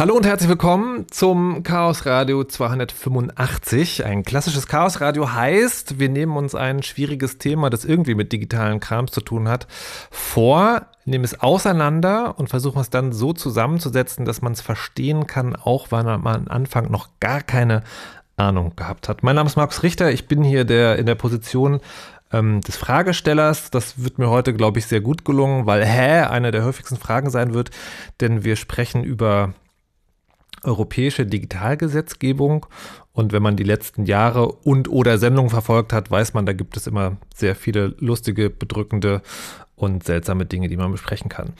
Hallo und herzlich willkommen zum Chaos Radio 285. Ein klassisches Chaos Radio heißt, wir nehmen uns ein schwieriges Thema, das irgendwie mit digitalen Krams zu tun hat, vor, nehmen es auseinander und versuchen es dann so zusammenzusetzen, dass man es verstehen kann, auch wenn man am Anfang noch gar keine Ahnung gehabt hat. Mein Name ist Markus Richter, ich bin hier der, in der Position ähm, des Fragestellers. Das wird mir heute, glaube ich, sehr gut gelungen, weil hä eine der häufigsten Fragen sein wird, denn wir sprechen über europäische Digitalgesetzgebung. Und wenn man die letzten Jahre und oder Sendungen verfolgt hat, weiß man, da gibt es immer sehr viele lustige, bedrückende und seltsame Dinge, die man besprechen kann.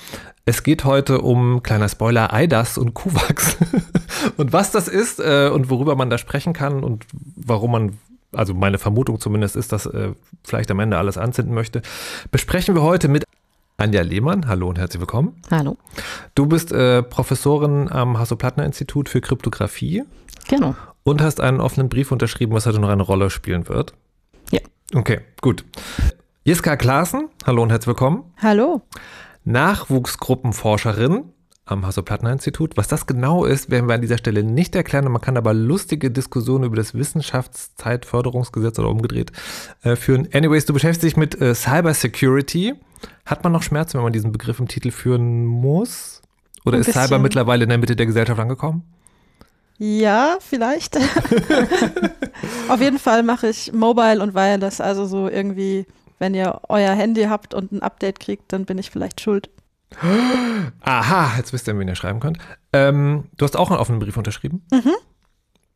Es geht heute um, kleiner Spoiler, IDAS und QVAX. und was das ist äh, und worüber man da sprechen kann und warum man also meine Vermutung zumindest ist, dass äh, vielleicht am Ende alles anzünden möchte, besprechen wir heute mit Anja Lehmann, hallo und herzlich willkommen. Hallo. Du bist äh, Professorin am Hasso-Plattner-Institut für Kryptographie. Genau. Und hast einen offenen Brief unterschrieben, was heute noch eine Rolle spielen wird. Ja. Okay, gut. Jiska Klaassen, hallo und herzlich willkommen. Hallo. Nachwuchsgruppenforscherin am Hasso-Plattner-Institut. Was das genau ist, werden wir an dieser Stelle nicht erklären. Man kann aber lustige Diskussionen über das Wissenschaftszeitförderungsgesetz oder umgedreht äh, führen. Anyways, du beschäftigst dich mit äh, Cyber Security. Hat man noch Schmerzen, wenn man diesen Begriff im Titel führen muss? Oder Ein ist bisschen. Cyber mittlerweile in der Mitte der Gesellschaft angekommen? Ja, vielleicht. Auf jeden Fall mache ich Mobile und Wireless, also so irgendwie, wenn ihr euer Handy habt und ein Update kriegt, dann bin ich vielleicht schuld. Aha, jetzt wisst ihr, wen ihr schreiben könnt. Ähm, du hast auch einen offenen Brief unterschrieben. Mhm.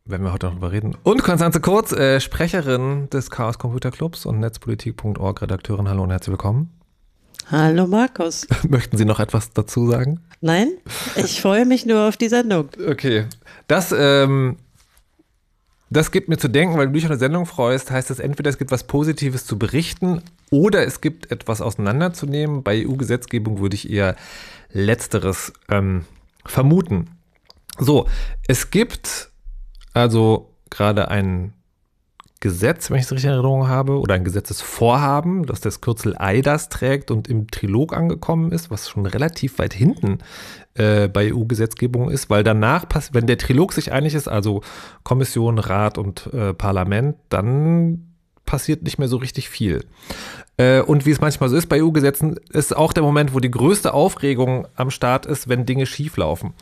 Werden wir heute noch drüber reden. Und Konstanze Kurz, äh, Sprecherin des Chaos Computer Clubs und Netzpolitik.org, Redakteurin. Hallo und herzlich willkommen. Hallo Markus. Möchten Sie noch etwas dazu sagen? Nein, ich freue mich nur auf die Sendung. Okay. Das, ähm, das gibt mir zu denken, weil du dich auf eine Sendung freust, heißt das entweder es gibt was Positives zu berichten oder es gibt etwas auseinanderzunehmen. Bei EU-Gesetzgebung würde ich eher Letzteres ähm, vermuten. So, es gibt also gerade ein Gesetz, wenn ich es richtig in Erinnerung habe, oder ein Gesetzesvorhaben, das das Kürzel EIDAS trägt und im Trilog angekommen ist, was schon relativ weit hinten äh, bei EU-Gesetzgebung ist, weil danach, wenn der Trilog sich einig ist, also Kommission, Rat und äh, Parlament, dann passiert nicht mehr so richtig viel. Äh, und wie es manchmal so ist bei EU-Gesetzen, ist auch der Moment, wo die größte Aufregung am Start ist, wenn Dinge schieflaufen.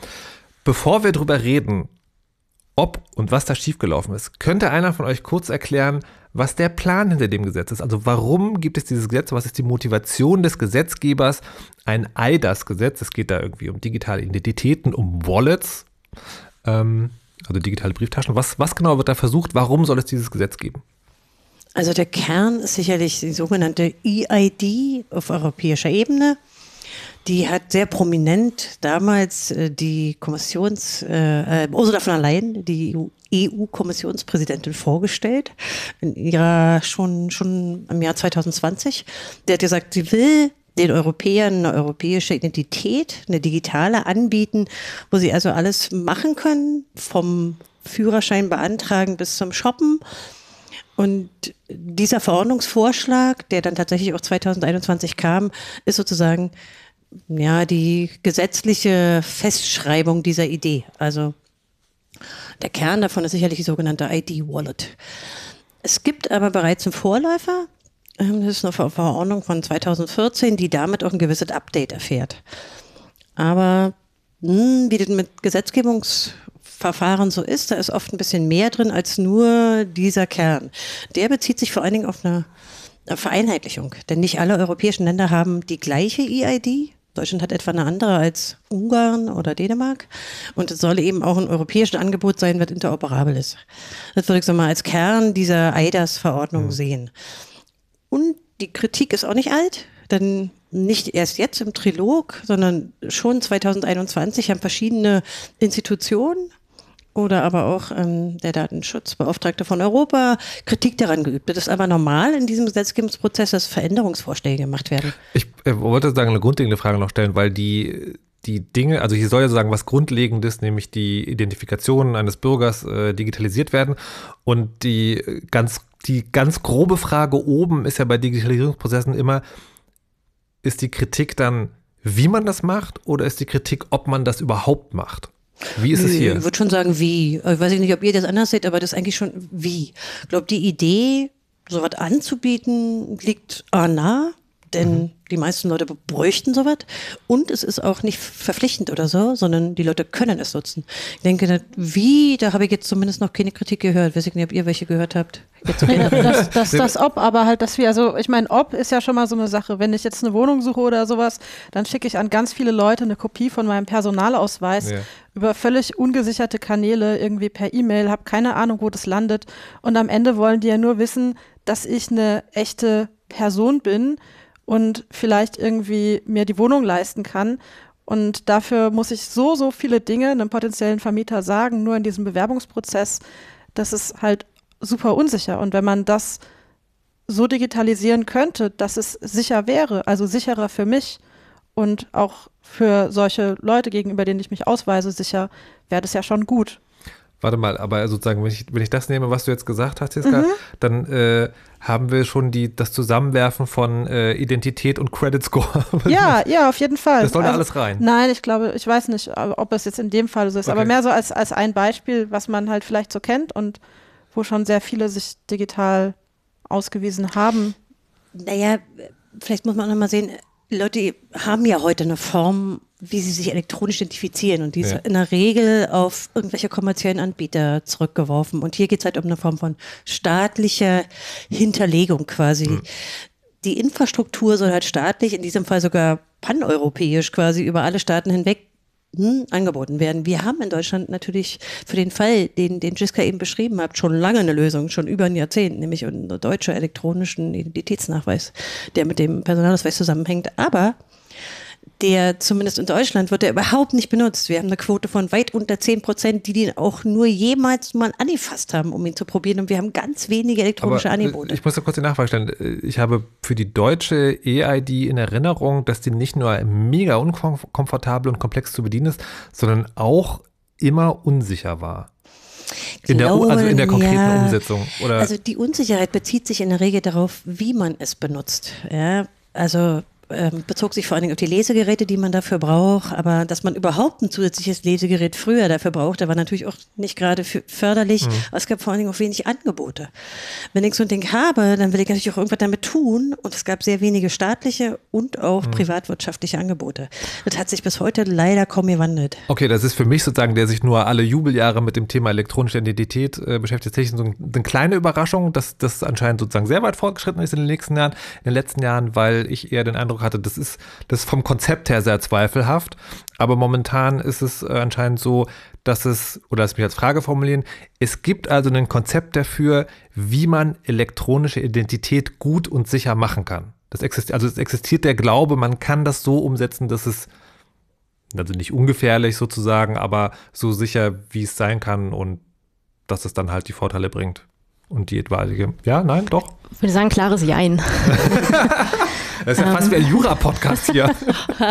Bevor wir drüber reden, ob und was da schiefgelaufen ist. Könnte einer von euch kurz erklären, was der Plan hinter dem Gesetz ist? Also warum gibt es dieses Gesetz? Was ist die Motivation des Gesetzgebers? Ein EIDAS-Gesetz, es geht da irgendwie um digitale Identitäten, um Wallets, ähm, also digitale Brieftaschen. Was, was genau wird da versucht? Warum soll es dieses Gesetz geben? Also der Kern ist sicherlich die sogenannte EID auf europäischer Ebene. Die hat sehr prominent damals äh, die Kommissions, äh, äh Ursula von der Leyen, die EU-Kommissionspräsidentin vorgestellt, in ihrer schon, schon im Jahr 2020. Der hat gesagt, sie will den Europäern eine europäische Identität, eine digitale anbieten, wo sie also alles machen können, vom Führerschein beantragen bis zum Shoppen. Und dieser Verordnungsvorschlag, der dann tatsächlich auch 2021 kam, ist sozusagen ja, die gesetzliche Festschreibung dieser Idee. Also der Kern davon ist sicherlich die sogenannte ID-Wallet. Es gibt aber bereits einen Vorläufer, ähm, das ist eine Verordnung von 2014, die damit auch ein gewisses Update erfährt. Aber hm, wie das mit Gesetzgebungsverfahren so ist, da ist oft ein bisschen mehr drin als nur dieser Kern. Der bezieht sich vor allen Dingen auf eine Vereinheitlichung. Denn nicht alle europäischen Länder haben die gleiche EID, Deutschland hat etwa eine andere als Ungarn oder Dänemark. Und es soll eben auch ein europäisches Angebot sein, was interoperabel ist. Das würde ich so mal als Kern dieser EIDAS-Verordnung mhm. sehen. Und die Kritik ist auch nicht alt, denn nicht erst jetzt im Trilog, sondern schon 2021 haben verschiedene Institutionen oder aber auch ähm, der Datenschutzbeauftragte von Europa Kritik daran geübt. Das ist aber normal in diesem Gesetzgebungsprozess, dass Veränderungsvorschläge gemacht werden. Ich äh, wollte sagen, eine grundlegende Frage noch stellen, weil die die Dinge, also hier soll ja sagen, was Grundlegendes, nämlich die Identifikation eines Bürgers äh, digitalisiert werden. Und die ganz, die ganz grobe Frage oben ist ja bei Digitalisierungsprozessen immer, ist die Kritik dann, wie man das macht, oder ist die Kritik, ob man das überhaupt macht? Wie ist es hier? Ich würde schon sagen, wie. Ich weiß nicht, ob ihr das anders seht, aber das ist eigentlich schon wie. Ich glaube, die Idee, sowas anzubieten, liegt ah, nah, denn mhm. Die meisten Leute bräuchten sowas. Und es ist auch nicht verpflichtend oder so, sondern die Leute können es nutzen. Ich denke, wie, da habe ich jetzt zumindest noch keine Kritik gehört. Weiß ich nicht, ob ihr welche gehört habt. das, das, das Ob, aber halt, dass wir, also ich meine, Ob ist ja schon mal so eine Sache. Wenn ich jetzt eine Wohnung suche oder sowas, dann schicke ich an ganz viele Leute eine Kopie von meinem Personalausweis ja. über völlig ungesicherte Kanäle, irgendwie per E-Mail, habe keine Ahnung, wo das landet. Und am Ende wollen die ja nur wissen, dass ich eine echte Person bin und vielleicht irgendwie mir die Wohnung leisten kann. Und dafür muss ich so, so viele Dinge einem potenziellen Vermieter sagen, nur in diesem Bewerbungsprozess. Das ist halt super unsicher. Und wenn man das so digitalisieren könnte, dass es sicher wäre, also sicherer für mich und auch für solche Leute gegenüber denen ich mich ausweise, sicher, wäre das ja schon gut. Warte mal, aber sozusagen, wenn ich, wenn ich das nehme, was du jetzt gesagt hast, Jiska, mhm. dann äh, haben wir schon die, das Zusammenwerfen von äh, Identität und Credit Score. ja, ja, auf jeden Fall. Das soll also, da alles rein. Nein, ich glaube, ich weiß nicht, ob es jetzt in dem Fall so ist, okay. aber mehr so als, als ein Beispiel, was man halt vielleicht so kennt und wo schon sehr viele sich digital ausgewiesen haben. Naja, vielleicht muss man auch noch mal Leute haben ja heute eine Form wie sie sich elektronisch identifizieren. Und die ist ja. in der Regel auf irgendwelche kommerziellen Anbieter zurückgeworfen. Und hier geht es halt um eine Form von staatlicher Hinterlegung quasi. Mhm. Die Infrastruktur soll halt staatlich, in diesem Fall sogar paneuropäisch quasi über alle Staaten hinweg hm, angeboten werden. Wir haben in Deutschland natürlich für den Fall, den, den Jiska eben beschrieben hat, schon lange eine Lösung, schon über ein Jahrzehnt, nämlich einen deutschen elektronischen Identitätsnachweis, der mit dem Personalausweis zusammenhängt. Aber der zumindest in Deutschland wird der überhaupt nicht benutzt. Wir haben eine Quote von weit unter 10 Prozent, die den auch nur jemals mal angefasst haben, um ihn zu probieren. Und wir haben ganz wenige elektronische Aber, äh, Angebote. Ich muss da kurz die Nachfrage stellen. Ich habe für die deutsche EID in Erinnerung, dass die nicht nur mega unkomfortabel und komplex zu bedienen ist, sondern auch immer unsicher war. In der, also in der konkreten ja, Umsetzung. Oder? Also die Unsicherheit bezieht sich in der Regel darauf, wie man es benutzt. Ja, also bezog sich vor allen Dingen auf die Lesegeräte, die man dafür braucht. Aber dass man überhaupt ein zusätzliches Lesegerät früher dafür brauchte, war natürlich auch nicht gerade förderlich. Mhm. Es gab vor allen Dingen auch wenig Angebote. Wenn ich so ein Ding habe, dann will ich natürlich auch irgendwas damit tun. Und es gab sehr wenige staatliche und auch mhm. privatwirtschaftliche Angebote. Das hat sich bis heute leider kaum gewandelt. Okay, das ist für mich sozusagen, der sich nur alle Jubeljahre mit dem Thema elektronische Identität äh, beschäftigt, so eine kleine Überraschung, dass das anscheinend sozusagen sehr weit fortgeschritten ist in den nächsten Jahren, in den letzten Jahren, weil ich eher den Eindruck hatte, das ist, das ist vom Konzept her sehr zweifelhaft. Aber momentan ist es äh, anscheinend so, dass es, oder lass mich als Frage formulieren, es gibt also ein Konzept dafür, wie man elektronische Identität gut und sicher machen kann. Das existiert, also es existiert der Glaube, man kann das so umsetzen, dass es, also nicht ungefährlich sozusagen, aber so sicher, wie es sein kann und dass es dann halt die Vorteile bringt. Und die etwaige, ja, nein, doch? Ich würde sagen, klares Jein. Das ist ja fast wie ein Jura-Podcast hier.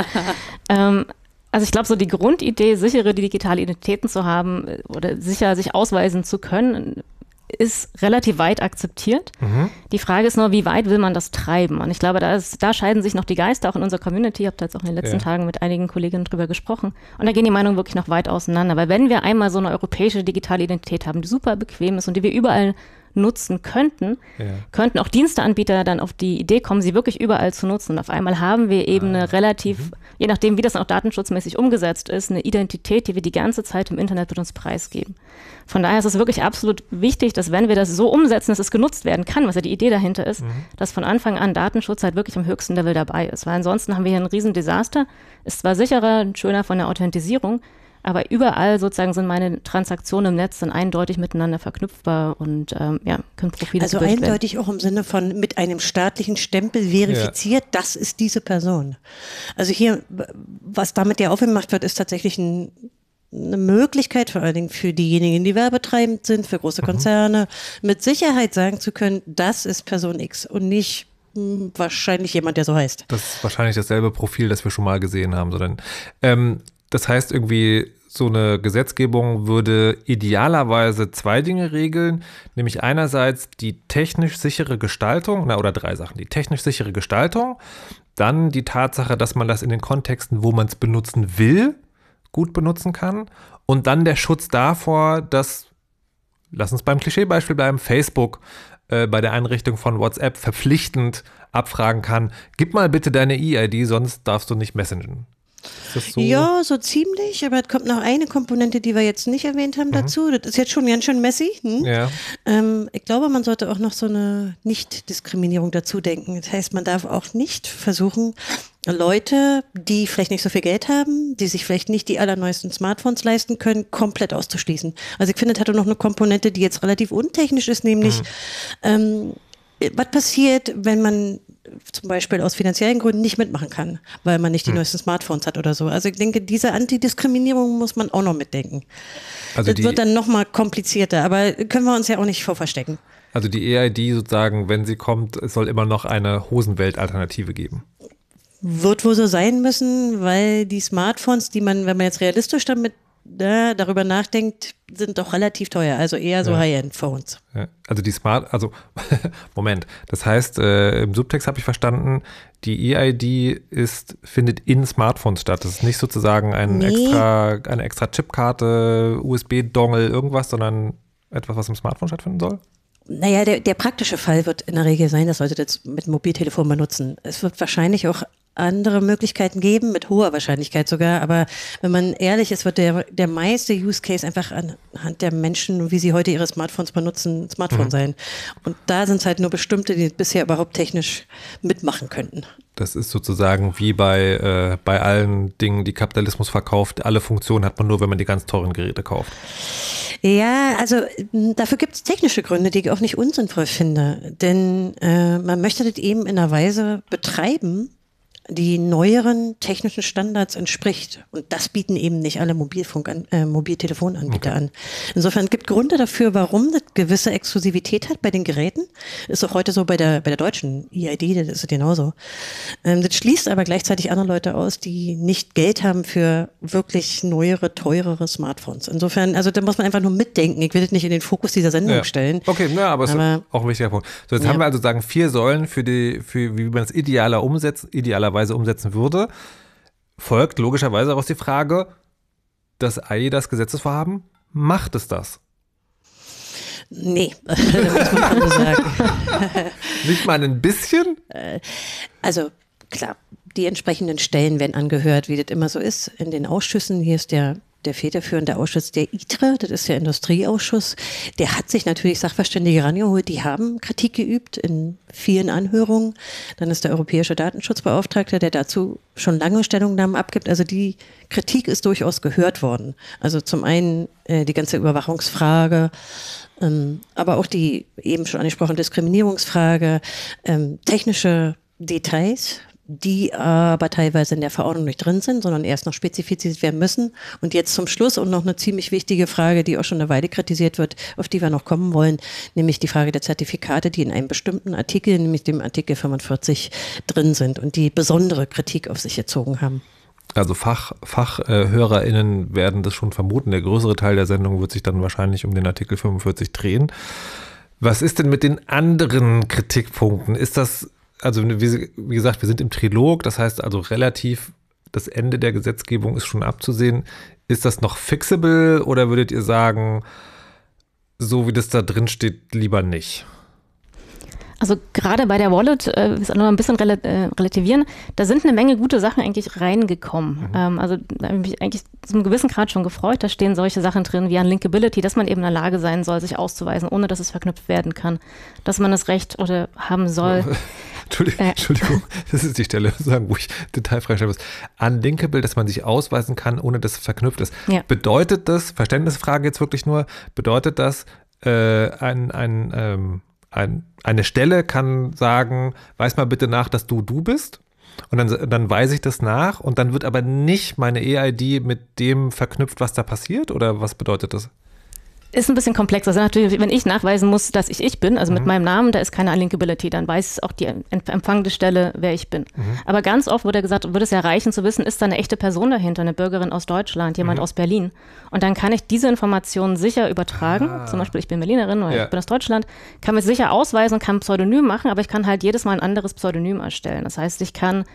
ähm, also ich glaube, so die Grundidee, sichere digitale Identitäten zu haben äh, oder sicher sich ausweisen zu können, ist relativ weit akzeptiert. Mhm. Die Frage ist nur, wie weit will man das treiben? Und ich glaube, da, ist, da scheiden sich noch die Geister auch in unserer Community. Ich habe da jetzt auch in den letzten ja. Tagen mit einigen Kolleginnen drüber gesprochen. Und da gehen die Meinungen wirklich noch weit auseinander. Weil wenn wir einmal so eine europäische digitale Identität haben, die super bequem ist und die wir überall nutzen könnten, ja. könnten auch Diensteanbieter dann auf die Idee kommen, sie wirklich überall zu nutzen. Und auf einmal haben wir eben ah. eine relativ, mhm. je nachdem, wie das auch datenschutzmäßig umgesetzt ist, eine Identität, die wir die ganze Zeit im Internet mit uns preisgeben. Von daher ist es wirklich absolut wichtig, dass wenn wir das so umsetzen, dass es genutzt werden kann, was ja die Idee dahinter ist, mhm. dass von Anfang an Datenschutz halt wirklich am höchsten Level dabei ist. Weil ansonsten haben wir hier ein Riesendesaster. Ist zwar sicherer und schöner von der Authentisierung, aber überall sozusagen sind meine Transaktionen im Netz dann eindeutig miteinander verknüpfbar und ähm, ja, können Profile Also eindeutig werden. auch im Sinne von mit einem staatlichen Stempel verifiziert, ja. das ist diese Person. Also hier, was damit ja aufgemacht wird, ist tatsächlich ein eine Möglichkeit vor allen Dingen für diejenigen, die werbetreibend sind, für große mhm. Konzerne, mhm. mit Sicherheit sagen zu können, das ist Person X und nicht hm, wahrscheinlich jemand, der so heißt. Das ist wahrscheinlich dasselbe Profil, das wir schon mal gesehen haben. Sondern, ähm, das heißt irgendwie, so eine Gesetzgebung würde idealerweise zwei Dinge regeln, nämlich einerseits die technisch sichere Gestaltung, na, oder drei Sachen, die technisch sichere Gestaltung, dann die Tatsache, dass man das in den Kontexten, wo man es benutzen will, gut benutzen kann Und dann der Schutz davor, dass, lass uns beim Klischeebeispiel bleiben, Facebook äh, bei der Einrichtung von WhatsApp verpflichtend abfragen kann, gib mal bitte deine E-ID, sonst darfst du nicht messengen. So? Ja, so ziemlich, aber es kommt noch eine Komponente, die wir jetzt nicht erwähnt haben mhm. dazu. Das ist jetzt schon ganz schön messy. Hm? Ja. Ähm, ich glaube, man sollte auch noch so eine Nicht-Diskriminierung dazu denken. Das heißt, man darf auch nicht versuchen, Leute, die vielleicht nicht so viel Geld haben, die sich vielleicht nicht die allerneuesten Smartphones leisten können, komplett auszuschließen. Also ich finde, es hat auch noch eine Komponente, die jetzt relativ untechnisch ist, nämlich mhm. ähm, was passiert, wenn man zum Beispiel aus finanziellen Gründen nicht mitmachen kann, weil man nicht die hm. neuesten Smartphones hat oder so. Also ich denke, diese Antidiskriminierung muss man auch noch mitdenken. Also das wird dann noch mal komplizierter, aber können wir uns ja auch nicht vorverstecken. Also die EID sozusagen, wenn sie kommt, es soll immer noch eine Hosenwelt-Alternative geben. Wird wohl so sein müssen, weil die Smartphones, die man, wenn man jetzt realistisch damit da, darüber nachdenkt, sind doch relativ teuer, also eher so ja. High-End-Phones. Ja. Also die Smart, also Moment, das heißt, äh, im Subtext habe ich verstanden, die EID ist, findet in Smartphones statt. Das ist nicht sozusagen ein nee. extra, eine extra Chipkarte, USB-Dongle, irgendwas, sondern etwas, was im Smartphone stattfinden soll? Naja, der, der praktische Fall wird in der Regel sein, dass Leute das mit Mobiltelefon benutzen. Es wird wahrscheinlich auch andere Möglichkeiten geben, mit hoher Wahrscheinlichkeit sogar. Aber wenn man ehrlich ist, wird der, der meiste Use Case einfach anhand der Menschen, wie sie heute ihre Smartphones benutzen, Smartphone mhm. sein. Und da sind es halt nur bestimmte, die bisher überhaupt technisch mitmachen könnten. Das ist sozusagen wie bei, äh, bei allen Dingen, die Kapitalismus verkauft. Alle Funktionen hat man nur, wenn man die ganz teuren Geräte kauft. Ja, also dafür gibt es technische Gründe, die ich auch nicht unsinnvoll finde. Denn äh, man möchte das eben in einer Weise betreiben, die neueren technischen Standards entspricht. Und das bieten eben nicht alle Mobilfunk an, äh, Mobiltelefonanbieter okay. an. Insofern gibt Gründe dafür, warum das gewisse Exklusivität hat bei den Geräten. Ist auch heute so bei der, bei der deutschen EID, das ist genauso. Ähm, das schließt aber gleichzeitig andere Leute aus, die nicht Geld haben für wirklich neuere, teurere Smartphones. Insofern, also da muss man einfach nur mitdenken. Ich will das nicht in den Fokus dieser Sendung ja. stellen. Okay, na, aber, es ist auch ein wichtiger Punkt. So, jetzt ja. haben wir also sagen vier Säulen für die, für wie man es idealer umsetzt, idealerweise Weise umsetzen würde, folgt logischerweise daraus die Frage, das AI das Gesetzesvorhaben, macht es das? Nee, muss man sagen. Nicht mal ein bisschen? Äh, also klar, die entsprechenden Stellen werden angehört, wie das immer so ist in den Ausschüssen. Hier ist der der federführende Ausschuss der ITRE, das ist der Industrieausschuss, der hat sich natürlich Sachverständige rangeholt, die haben Kritik geübt in vielen Anhörungen. Dann ist der Europäische Datenschutzbeauftragte, der dazu schon lange Stellungnahmen abgibt. Also die Kritik ist durchaus gehört worden. Also zum einen äh, die ganze Überwachungsfrage, ähm, aber auch die eben schon angesprochene Diskriminierungsfrage, ähm, technische Details, die aber teilweise in der Verordnung nicht drin sind, sondern erst noch spezifiziert werden müssen. Und jetzt zum Schluss und noch eine ziemlich wichtige Frage, die auch schon eine Weile kritisiert wird, auf die wir noch kommen wollen, nämlich die Frage der Zertifikate, die in einem bestimmten Artikel, nämlich dem Artikel 45, drin sind und die besondere Kritik auf sich gezogen haben. Also Fach, FachhörerInnen werden das schon vermuten. Der größere Teil der Sendung wird sich dann wahrscheinlich um den Artikel 45 drehen. Was ist denn mit den anderen Kritikpunkten? Ist das also wie, gesagt, wir sind im Trilog, das heißt also relativ, das Ende der Gesetzgebung ist schon abzusehen. Ist das noch fixable oder würdet ihr sagen, so wie das da drin steht, lieber nicht? Also gerade bei der Wallet, äh, ist noch ein bisschen rel äh, relativieren, da sind eine Menge gute Sachen eigentlich reingekommen. Mhm. Ähm, also da habe ich mich eigentlich zu einem gewissen Grad schon gefreut. Da stehen solche Sachen drin wie Unlinkability, dass man eben in der Lage sein soll, sich auszuweisen, ohne dass es verknüpft werden kann. Dass man das Recht oder haben soll. Entschuldigung, äh. Entschuldigung, das ist die Stelle, wo ich detailfrei schreibe. Unlinkable, dass man sich ausweisen kann, ohne dass es verknüpft ist. Ja. Bedeutet das, Verständnisfrage jetzt wirklich nur, bedeutet das, äh, ein, ein ähm, ein, eine Stelle kann sagen, weiß mal bitte nach, dass du du bist. Und dann, dann weise ich das nach und dann wird aber nicht meine EID mit dem verknüpft, was da passiert? Oder was bedeutet das? Ist ein bisschen komplexer. Also natürlich, wenn ich nachweisen muss, dass ich ich bin, also mhm. mit meinem Namen, da ist keine Unlinkability, dann weiß auch die empfangende Stelle, wer ich bin. Mhm. Aber ganz oft wurde gesagt, würde es ja reichen zu wissen, ist da eine echte Person dahinter, eine Bürgerin aus Deutschland, jemand mhm. aus Berlin. Und dann kann ich diese Informationen sicher übertragen. Ah. Zum Beispiel, ich bin Berlinerin oder ja. ich bin aus Deutschland, kann mich sicher ausweisen und kann ein Pseudonym machen, aber ich kann halt jedes Mal ein anderes Pseudonym erstellen. Das heißt, ich kann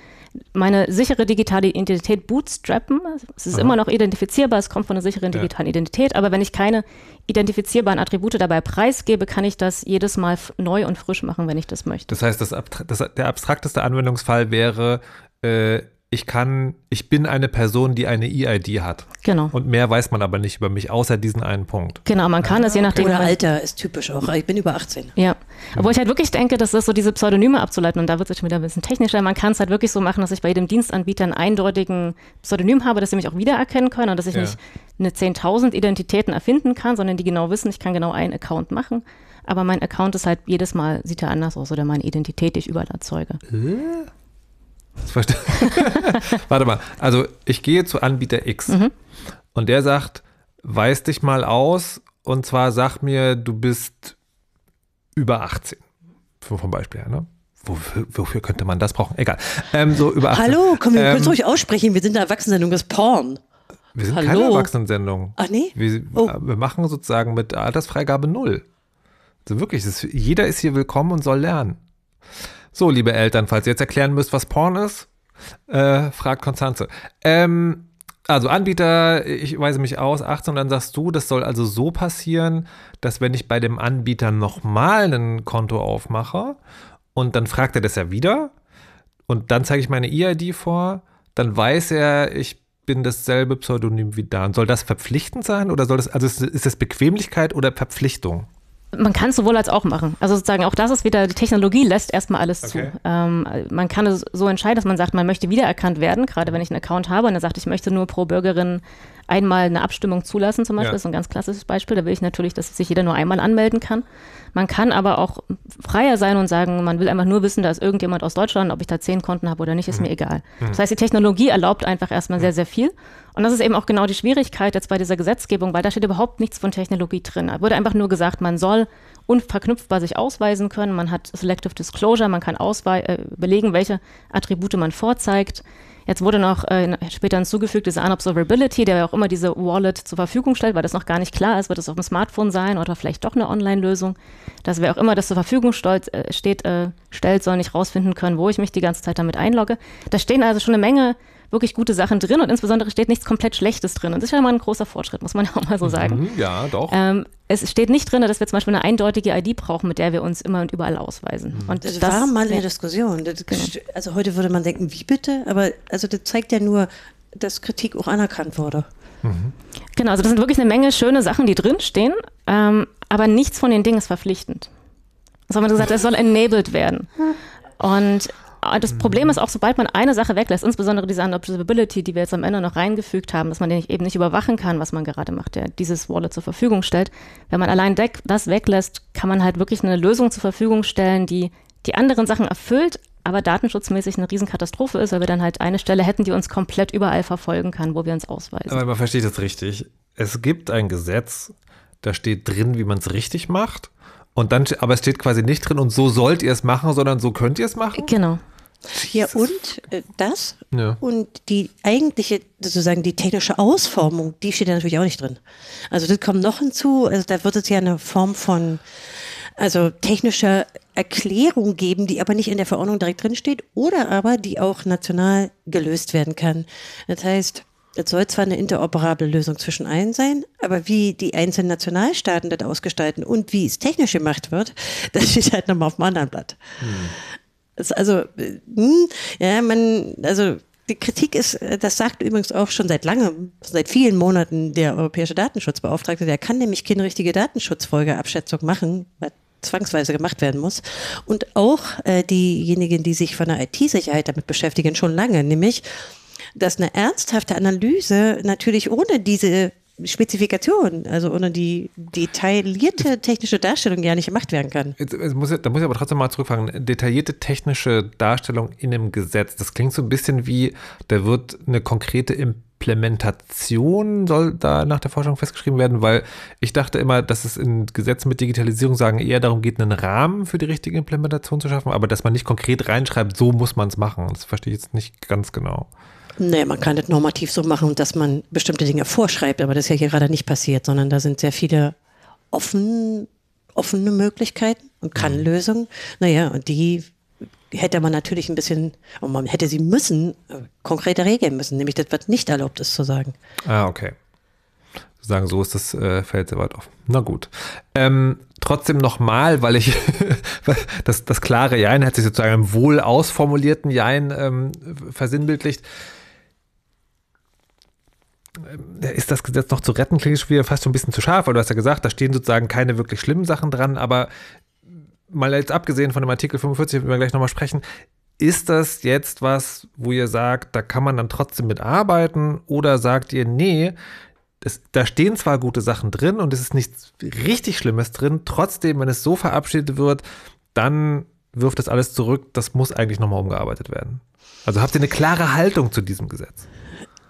meine sichere digitale Identität bootstrappen. Es ist Aha. immer noch identifizierbar, es kommt von einer sicheren digitalen ja. Identität, aber wenn ich keine identifizierbaren Attribute dabei preisgebe, kann ich das jedes Mal neu und frisch machen, wenn ich das möchte. Das heißt, das, das, der abstrakteste Anwendungsfall wäre, äh, ich kann, ich bin eine Person, die eine EID hat. Genau. Und mehr weiß man aber nicht über mich, außer diesen einen Punkt. Genau, man kann es je nachdem. Oder Alter ist typisch auch. Ich bin über 18. Ja. Obwohl ich halt wirklich denke, dass das so diese Pseudonyme abzuleiten, und da wird es schon wieder ein bisschen technischer, man kann es halt wirklich so machen, dass ich bei jedem Dienstanbieter einen eindeutigen Pseudonym habe, dass sie mich auch wiedererkennen können und dass ich ja. nicht eine 10.000 Identitäten erfinden kann, sondern die genau wissen, ich kann genau einen Account machen. Aber mein Account ist halt jedes Mal, sieht er anders aus oder meine Identität, die ich überall erzeuge. Äh? Warte mal, also ich gehe zu Anbieter X mhm. und der sagt, weis dich mal aus und zwar sag mir, du bist über 18. Vom Beispiel her, ne? Wofür, wofür, könnte man das brauchen? Egal. Ähm, so über 18. Hallo, komm, wir ähm, können es ruhig aussprechen. Wir sind eine Erwachsenensendung, das Porn. Wir sind Hallo. keine Erwachsenensendung. Ach nee? Wir, oh. wir, machen sozusagen mit Altersfreigabe null. Also wirklich, ist, jeder ist hier willkommen und soll lernen. So, liebe Eltern, falls ihr jetzt erklären müsst, was Porn ist, äh, fragt Konstanze. Ähm, also Anbieter, ich weise mich aus, 18 und dann sagst du, das soll also so passieren, dass wenn ich bei dem Anbieter nochmal ein Konto aufmache und dann fragt er das ja wieder und dann zeige ich meine EID vor, dann weiß er, ich bin dasselbe Pseudonym wie Dan. Soll das verpflichtend sein oder soll das, also ist das Bequemlichkeit oder Verpflichtung? Man kann es sowohl als auch machen. Also sozusagen auch das ist wieder, die Technologie lässt erstmal alles okay. zu. Ähm, man kann es so entscheiden, dass man sagt, man möchte wiedererkannt werden, gerade wenn ich einen Account habe und er sagt, ich möchte nur pro Bürgerin einmal eine Abstimmung zulassen, zum Beispiel, ja. das ist ein ganz klassisches Beispiel. Da will ich natürlich, dass sich jeder nur einmal anmelden kann. Man kann aber auch freier sein und sagen, man will einfach nur wissen, da ist irgendjemand aus Deutschland, ob ich da zehn Konten habe oder nicht, ist mhm. mir egal. Mhm. Das heißt, die Technologie erlaubt einfach erstmal mhm. sehr, sehr viel. Und das ist eben auch genau die Schwierigkeit jetzt bei dieser Gesetzgebung, weil da steht überhaupt nichts von Technologie drin. Da wurde einfach nur gesagt, man soll unverknüpfbar sich ausweisen können. Man hat Selective Disclosure, man kann äh, belegen, welche Attribute man vorzeigt. Jetzt wurde noch äh, später hinzugefügt, diese Unobservability, der auch immer diese Wallet zur Verfügung stellt, weil das noch gar nicht klar ist, wird es auf dem Smartphone sein oder vielleicht doch eine Online-Lösung. Dass wer auch immer das zur Verfügung stolz, äh, steht, äh, stellt, soll nicht rausfinden können, wo ich mich die ganze Zeit damit einlogge. Da stehen also schon eine Menge wirklich gute Sachen drin und insbesondere steht nichts komplett Schlechtes drin. Und das ist ja mal ein großer Fortschritt, muss man ja auch mal so sagen. Mhm, ja, doch. Ähm, es steht nicht drin, dass wir zum Beispiel eine eindeutige ID brauchen, mit der wir uns immer und überall ausweisen. Mhm. Und das, das war mal eine Diskussion. Genau. Also heute würde man denken, wie bitte? Aber also das zeigt ja nur, dass Kritik auch anerkannt wurde. Mhm. Genau, also das sind wirklich eine Menge schöne Sachen, die drinstehen, ähm, aber nichts von den Dingen ist verpflichtend. Das haben wir gesagt, es soll enabled werden. Und Ah, das Problem ist auch, sobald man eine Sache weglässt, insbesondere diese Unobservability, die wir jetzt am Ende noch reingefügt haben, dass man den eben nicht überwachen kann, was man gerade macht, der dieses Wallet zur Verfügung stellt. Wenn man allein das weglässt, kann man halt wirklich eine Lösung zur Verfügung stellen, die die anderen Sachen erfüllt, aber datenschutzmäßig eine Riesenkatastrophe ist, weil wir dann halt eine Stelle hätten, die uns komplett überall verfolgen kann, wo wir uns ausweisen. Aber man versteht das richtig. Es gibt ein Gesetz, da steht drin, wie man es richtig macht. Und dann, aber es steht quasi nicht drin und so sollt ihr es machen, sondern so könnt ihr es machen. Genau. Ja, und äh, das ja. und die eigentliche, sozusagen die technische Ausformung, die steht da natürlich auch nicht drin. Also das kommt noch hinzu, also da wird es ja eine Form von also technischer Erklärung geben, die aber nicht in der Verordnung direkt drin steht oder aber die auch national gelöst werden kann. Das heißt, es soll zwar eine interoperable Lösung zwischen allen sein, aber wie die einzelnen Nationalstaaten das ausgestalten und wie es technisch gemacht wird, das steht halt nochmal auf dem anderen Blatt. Hm also, hm, ja, man, also die Kritik ist, das sagt übrigens auch schon seit langem, seit vielen Monaten der europäische Datenschutzbeauftragte, der kann nämlich keine richtige Datenschutzfolgeabschätzung machen, was zwangsweise gemacht werden muss. Und auch äh, diejenigen, die sich von der IT-Sicherheit damit beschäftigen, schon lange, nämlich, dass eine ernsthafte Analyse natürlich ohne diese Spezifikation, also ohne die detaillierte technische Darstellung ja nicht gemacht werden kann. Jetzt, muss, da muss ich aber trotzdem mal zurückfragen. Detaillierte technische Darstellung in einem Gesetz, das klingt so ein bisschen wie, da wird eine konkrete Implementation soll da nach der Forschung festgeschrieben werden, weil ich dachte immer, dass es in Gesetzen mit Digitalisierung sagen eher darum geht, einen Rahmen für die richtige Implementation zu schaffen, aber dass man nicht konkret reinschreibt, so muss man es machen. Das verstehe ich jetzt nicht ganz genau. Nee, man kann das normativ so machen, dass man bestimmte Dinge vorschreibt, aber das ist ja hier gerade nicht passiert, sondern da sind sehr viele offen, offene Möglichkeiten und Kann-Lösungen. Mhm. Naja, und die hätte man natürlich ein bisschen, und man hätte sie müssen, äh, konkreter regeln müssen, nämlich das, was nicht erlaubt ist zu sagen. Ah, okay. Sagen, so ist das äh, Feld sehr weit offen. Na gut. Ähm, trotzdem nochmal, weil ich das, das klare Jein hat sich sozusagen im wohl ausformulierten Jein ähm, versinnbildlicht. Ähm, ist das Gesetz noch zu retten, klingt schon wieder fast so ein bisschen zu scharf, weil du hast ja gesagt, da stehen sozusagen keine wirklich schlimmen Sachen dran, aber mal jetzt abgesehen von dem Artikel 45, werden wir gleich nochmal sprechen, ist das jetzt was, wo ihr sagt, da kann man dann trotzdem mit arbeiten oder sagt ihr, nee, das, da stehen zwar gute Sachen drin und es ist nichts richtig Schlimmes drin, trotzdem, wenn es so verabschiedet wird, dann wirft das alles zurück, das muss eigentlich nochmal umgearbeitet werden. Also habt ihr eine klare Haltung zu diesem Gesetz?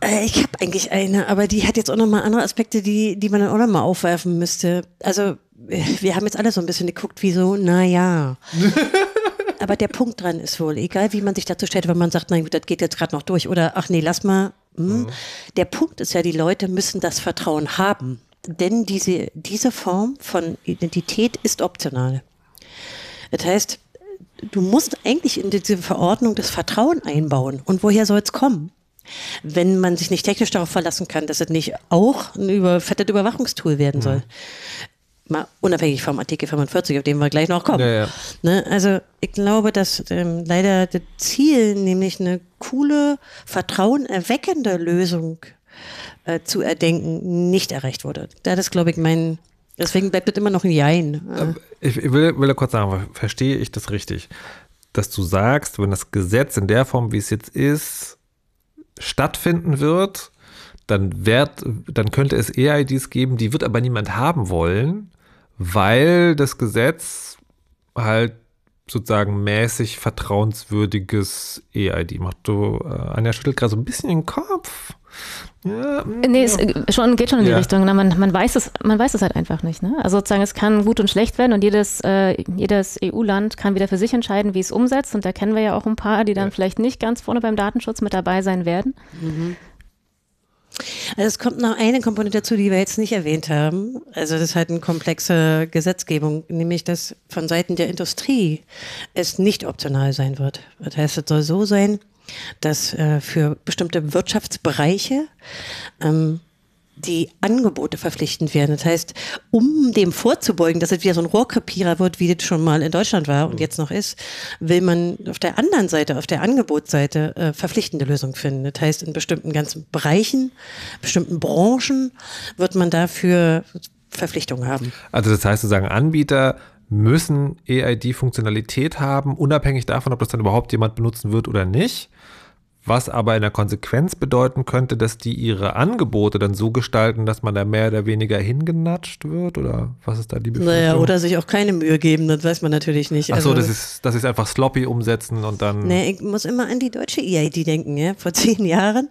Äh, ich habe eigentlich eine, aber die hat jetzt auch nochmal andere Aspekte, die, die man dann auch nochmal aufwerfen müsste. Also wir haben jetzt alle so ein bisschen geguckt, wie so, naja. aber der Punkt dran ist wohl, egal wie man sich dazu stellt, wenn man sagt, nein, das geht jetzt gerade noch durch oder ach nee, lass mal. Hm. Mhm. Der Punkt ist ja, die Leute müssen das Vertrauen haben. Denn diese, diese Form von Identität ist optional. Das heißt, du musst eigentlich in diese Verordnung das Vertrauen einbauen. Und woher soll es kommen? Wenn man sich nicht technisch darauf verlassen kann, dass es nicht auch ein überfettetes Überwachungstool werden soll. Mhm mal unabhängig vom Artikel 45, auf den wir gleich noch kommen. Ja, ja. Ne? Also ich glaube, dass ähm, leider das Ziel, nämlich eine coole, vertrauenerweckende Lösung äh, zu erdenken, nicht erreicht wurde. Das ist, glaube ich, mein, deswegen bleibt das immer noch ein Jein. Ich, ich will, will kurz sagen, verstehe ich das richtig? Dass du sagst, wenn das Gesetz in der Form, wie es jetzt ist, stattfinden wird, dann, wird, dann könnte es EIDs geben, die wird aber niemand haben wollen, weil das Gesetz halt sozusagen mäßig vertrauenswürdiges EID macht. Du, äh, Anja schüttelt gerade so ein bisschen den Kopf. Ja, nee, es äh, schon, geht schon in die ja. Richtung. Na, man, man, weiß es, man weiß es halt einfach nicht. Ne? Also sozusagen, es kann gut und schlecht werden und jedes, äh, jedes EU-Land kann wieder für sich entscheiden, wie es umsetzt. Und da kennen wir ja auch ein paar, die dann ja. vielleicht nicht ganz vorne beim Datenschutz mit dabei sein werden. Mhm. Also es kommt noch eine Komponente dazu, die wir jetzt nicht erwähnt haben. Also das ist halt eine komplexe Gesetzgebung, nämlich dass von Seiten der Industrie es nicht optional sein wird. Das heißt, es soll so sein, dass äh, für bestimmte Wirtschaftsbereiche ähm, die Angebote verpflichtend werden. Das heißt, um dem vorzubeugen, dass es wieder so ein Rohrkrepierer wird, wie das schon mal in Deutschland war und mhm. jetzt noch ist, will man auf der anderen Seite, auf der Angebotsseite, äh, verpflichtende Lösungen finden. Das heißt, in bestimmten ganzen Bereichen, bestimmten Branchen wird man dafür Verpflichtungen haben. Also das heißt, sozusagen Anbieter müssen EID-Funktionalität haben, unabhängig davon, ob das dann überhaupt jemand benutzen wird oder nicht was aber in der Konsequenz bedeuten könnte, dass die ihre Angebote dann so gestalten, dass man da mehr oder weniger hingenatscht wird? Oder was ist da die Befürchtung? Naja, oder sich auch keine Mühe geben, das weiß man natürlich nicht. Ach so, also, das, ist, das ist einfach sloppy umsetzen und dann. Nee, ich muss immer an die deutsche EID denken, ja. Vor zehn Jahren,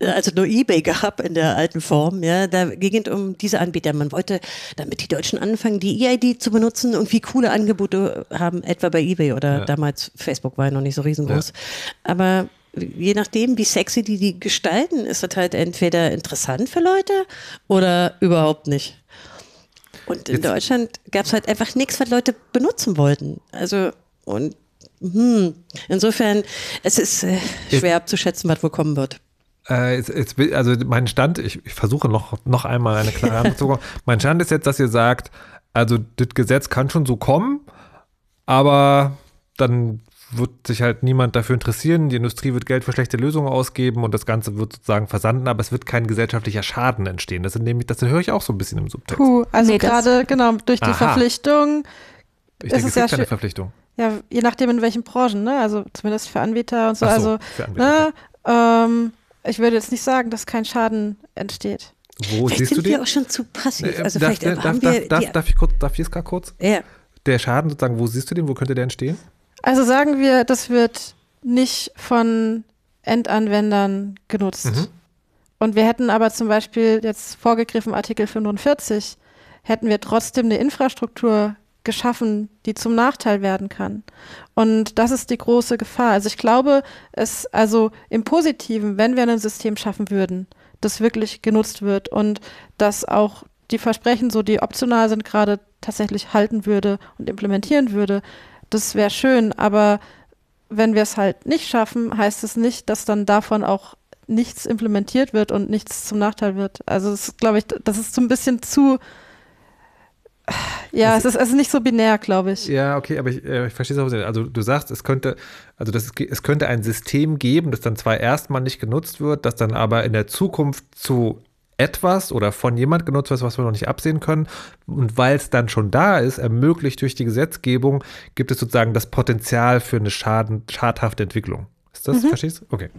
also nur Ebay gab in der alten Form, ja, da ging es um diese Anbieter. Man wollte, damit die Deutschen anfangen, die EID zu benutzen und wie coole Angebote haben, etwa bei Ebay oder ja. damals Facebook war ja noch nicht so riesengroß. Ja. Aber je nachdem, wie sexy die die gestalten, ist das halt entweder interessant für Leute oder überhaupt nicht. Und in Jetzt. Deutschland gab es halt einfach nichts, was Leute benutzen wollten. Also, und hm, insofern, es ist äh, schwer abzuschätzen, was wohl kommen wird. Äh, jetzt, jetzt, also mein Stand, ich, ich, versuche noch, noch einmal eine klare Antwort zu bekommen. Mein Stand ist jetzt, dass ihr sagt, also das Gesetz kann schon so kommen, aber dann wird sich halt niemand dafür interessieren. Die Industrie wird Geld für schlechte Lösungen ausgeben und das Ganze wird sozusagen versanden, aber es wird kein gesellschaftlicher Schaden entstehen. Das, sind nämlich, das höre ich auch so ein bisschen im Subtext. Puh, also nee, gerade genau durch die Aha. Verpflichtung. Ich denke, es, ist ja keine Verpflichtung. Ja, je nachdem in welchen Branchen, ne? Also zumindest für Anbieter und so. so also, ne? ähm, ich würde jetzt nicht sagen, dass kein Schaden entsteht. Wo vielleicht siehst sind du den? wir auch schon zu passiv. Also darf, vielleicht darf, haben darf, wir darf, darf, ich kurz, darf ich es gerade kurz? Ja. Der Schaden sozusagen, wo siehst du den? Wo könnte der entstehen? Also sagen wir, das wird nicht von Endanwendern genutzt. Mhm. Und wir hätten aber zum Beispiel jetzt vorgegriffen Artikel 45, hätten wir trotzdem eine Infrastruktur geschaffen, die zum Nachteil werden kann. Und das ist die große Gefahr. Also ich glaube, es, also im Positiven, wenn wir ein System schaffen würden, das wirklich genutzt wird und das auch die Versprechen, so die optional sind, gerade tatsächlich halten würde und implementieren würde, das wäre schön, aber wenn wir es halt nicht schaffen, heißt es nicht, dass dann davon auch nichts implementiert wird und nichts zum Nachteil wird. Also das glaube ich, das ist so ein bisschen zu ja, es ist, es ist nicht so binär, glaube ich. Ja, okay, aber ich, äh, ich verstehe es auch. Also du sagst, es könnte, also das, es könnte ein System geben, das dann zwar erstmal nicht genutzt wird, das dann aber in der Zukunft zu etwas oder von jemand genutzt wird, was wir noch nicht absehen können. Und weil es dann schon da ist, ermöglicht durch die Gesetzgebung, gibt es sozusagen das Potenzial für eine Schaden, schadhafte Entwicklung. Ist das, mhm. verstehst du? Okay.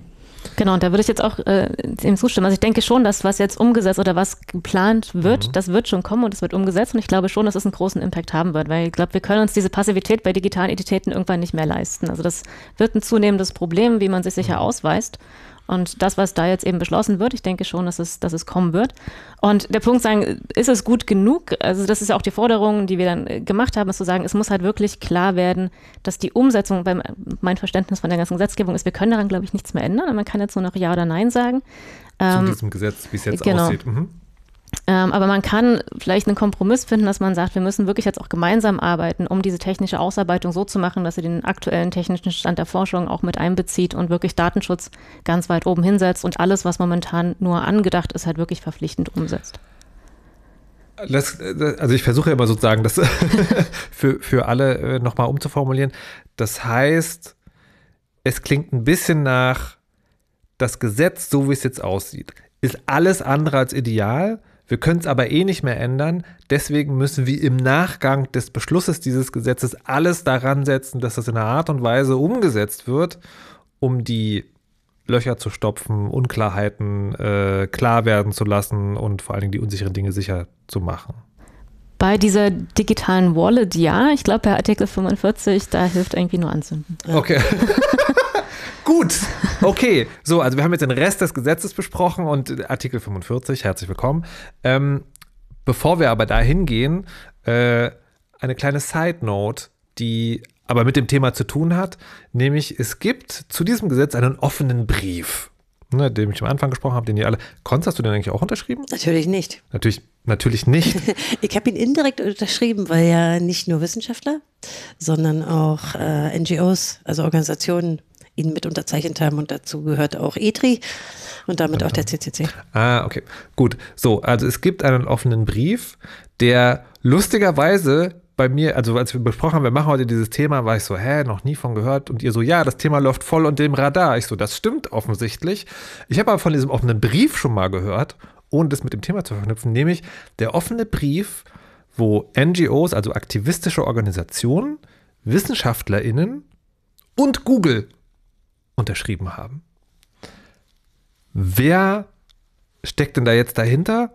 Genau, und da würde ich jetzt auch äh, dem zustimmen. Also ich denke schon, dass was jetzt umgesetzt oder was geplant wird, mhm. das wird schon kommen und es wird umgesetzt. Und ich glaube schon, dass es einen großen Impact haben wird, weil ich glaube, wir können uns diese Passivität bei digitalen Identitäten irgendwann nicht mehr leisten. Also das wird ein zunehmendes Problem, wie man sich sicher mhm. ausweist. Und das, was da jetzt eben beschlossen wird, ich denke schon, dass es, dass es kommen wird. Und der Punkt sagen, ist es gut genug? Also das ist ja auch die Forderung, die wir dann äh, gemacht haben, ist zu sagen, es muss halt wirklich klar werden, dass die Umsetzung, weil mein Verständnis von der ganzen Gesetzgebung ist, wir können daran, glaube ich, nichts mehr ändern. Man kann jetzt nur noch Ja oder Nein sagen. Zu ähm, diesem Gesetz, wie es jetzt genau. aussieht. Mhm. Ähm, aber man kann vielleicht einen Kompromiss finden, dass man sagt, wir müssen wirklich jetzt auch gemeinsam arbeiten, um diese technische Ausarbeitung so zu machen, dass sie den aktuellen technischen Stand der Forschung auch mit einbezieht und wirklich Datenschutz ganz weit oben hinsetzt und alles, was momentan nur angedacht ist, halt wirklich verpflichtend umsetzt. Das, also ich versuche immer sozusagen das für, für alle äh, nochmal umzuformulieren. Das heißt, es klingt ein bisschen nach, das Gesetz, so wie es jetzt aussieht, ist alles andere als ideal. Wir können es aber eh nicht mehr ändern. Deswegen müssen wir im Nachgang des Beschlusses dieses Gesetzes alles daran setzen, dass das in einer Art und Weise umgesetzt wird, um die Löcher zu stopfen, Unklarheiten äh, klar werden zu lassen und vor allen Dingen die unsicheren Dinge sicher zu machen. Bei dieser digitalen Wallet, ja. Ich glaube, bei Artikel 45, da hilft irgendwie nur anzünden. Okay. Gut, okay. So, also wir haben jetzt den Rest des Gesetzes besprochen und Artikel 45, herzlich willkommen. Ähm, bevor wir aber da hingehen, äh, eine kleine Side Note, die aber mit dem Thema zu tun hat, nämlich es gibt zu diesem Gesetz einen offenen Brief, ne, den ich am Anfang gesprochen habe, den ihr alle. Konst, hast du den eigentlich auch unterschrieben? Natürlich nicht. Natürlich, natürlich nicht. ich habe ihn indirekt unterschrieben, weil ja nicht nur Wissenschaftler, sondern auch äh, NGOs, also Organisationen ihn mit unterzeichnet haben und dazu gehört auch ETRI und damit auch der CCC. Ah, okay. Gut. So, also es gibt einen offenen Brief, der lustigerweise bei mir, also als wir besprochen haben, wir machen heute dieses Thema, war ich so, hä, noch nie von gehört. Und ihr so, ja, das Thema läuft voll unter dem Radar. Ich so, das stimmt offensichtlich. Ich habe aber von diesem offenen Brief schon mal gehört, ohne das mit dem Thema zu verknüpfen, nämlich der offene Brief, wo NGOs, also aktivistische Organisationen, WissenschaftlerInnen und Google unterschrieben haben. Wer steckt denn da jetzt dahinter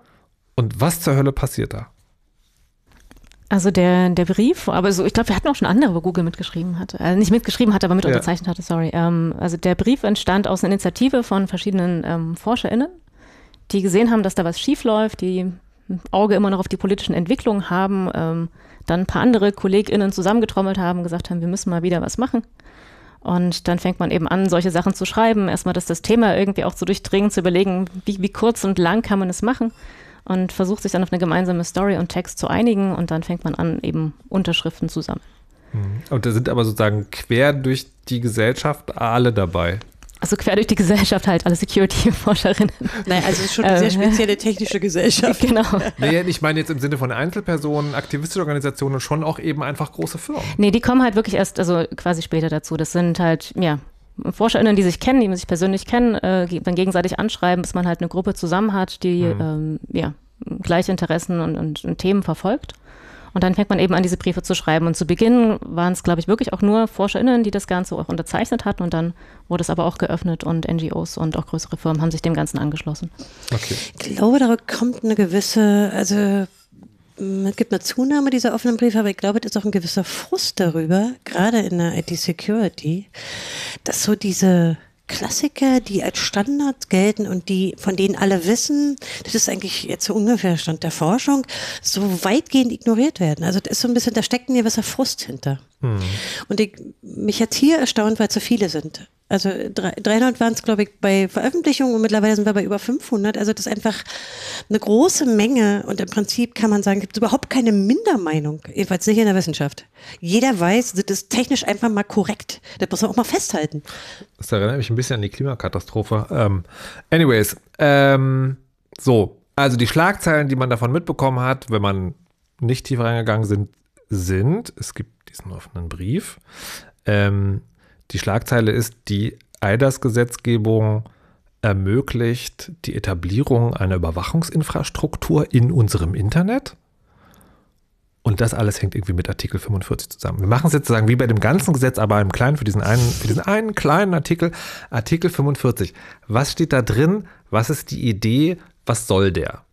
und was zur Hölle passiert da? Also der, der Brief, aber so, ich glaube, wir hatten auch schon andere, wo Google mitgeschrieben hatte. Also nicht mitgeschrieben hatte, aber mit ja. unterzeichnet hatte, sorry. Ähm, also der Brief entstand aus einer Initiative von verschiedenen ähm, ForscherInnen, die gesehen haben, dass da was schief läuft, die ein Auge immer noch auf die politischen Entwicklungen haben, ähm, dann ein paar andere KollegInnen zusammengetrommelt haben, gesagt haben, wir müssen mal wieder was machen. Und dann fängt man eben an, solche Sachen zu schreiben. Erstmal das, das Thema irgendwie auch zu durchdringen, zu überlegen, wie, wie kurz und lang kann man es machen. Und versucht sich dann auf eine gemeinsame Story und Text zu einigen. Und dann fängt man an, eben Unterschriften zu sammeln. Mhm. Und da sind aber sozusagen quer durch die Gesellschaft alle dabei also quer durch die Gesellschaft halt, alle Security-Forscherinnen. Nein, also es ist schon eine sehr ähm, spezielle technische Gesellschaft. Genau. Nee, ich meine jetzt im Sinne von Einzelpersonen, aktivistische Organisationen und schon auch eben einfach große Firmen. Nee, die kommen halt wirklich erst, also quasi später dazu. Das sind halt, ja, ForscherInnen, die sich kennen, die sich persönlich kennen, äh, dann gegenseitig anschreiben, bis man halt eine Gruppe zusammen hat, die mhm. ähm, ja, gleiche Interessen und, und, und Themen verfolgt. Und dann fängt man eben an, diese Briefe zu schreiben. Und zu Beginn waren es, glaube ich, wirklich auch nur ForscherInnen, die das Ganze auch unterzeichnet hatten. Und dann wurde es aber auch geöffnet und NGOs und auch größere Firmen haben sich dem Ganzen angeschlossen. Okay. Ich glaube, da kommt eine gewisse, also es gibt eine Zunahme dieser offenen Briefe, aber ich glaube, es ist auch ein gewisser Frust darüber, gerade in der IT-Security, dass so diese Klassiker, die als Standard gelten und die, von denen alle wissen, das ist eigentlich jetzt so ungefähr Stand der Forschung, so weitgehend ignoriert werden. Also das ist so ein bisschen, da steckt ein gewisser Frust hinter. Mhm. Und ich, mich hat hier erstaunt, weil es so viele sind. Also 300 waren es, glaube ich, bei Veröffentlichungen und mittlerweile sind wir bei über 500. Also das ist einfach eine große Menge und im Prinzip kann man sagen, gibt es überhaupt keine Mindermeinung, jedenfalls nicht in der Wissenschaft. Jeder weiß, das ist technisch einfach mal korrekt. Das muss man auch mal festhalten. Das erinnert mich ein bisschen an die Klimakatastrophe. Ähm, anyways, ähm, so, also die Schlagzeilen, die man davon mitbekommen hat, wenn man nicht tiefer reingegangen sind, sind, es gibt diesen offenen Brief, ähm, die Schlagzeile ist, die EIDAS-Gesetzgebung ermöglicht die Etablierung einer Überwachungsinfrastruktur in unserem Internet. Und das alles hängt irgendwie mit Artikel 45 zusammen. Wir machen es jetzt sozusagen wie bei dem ganzen Gesetz, aber im Kleinen für diesen einen, für diesen einen kleinen Artikel, Artikel 45. Was steht da drin? Was ist die Idee? Was soll der?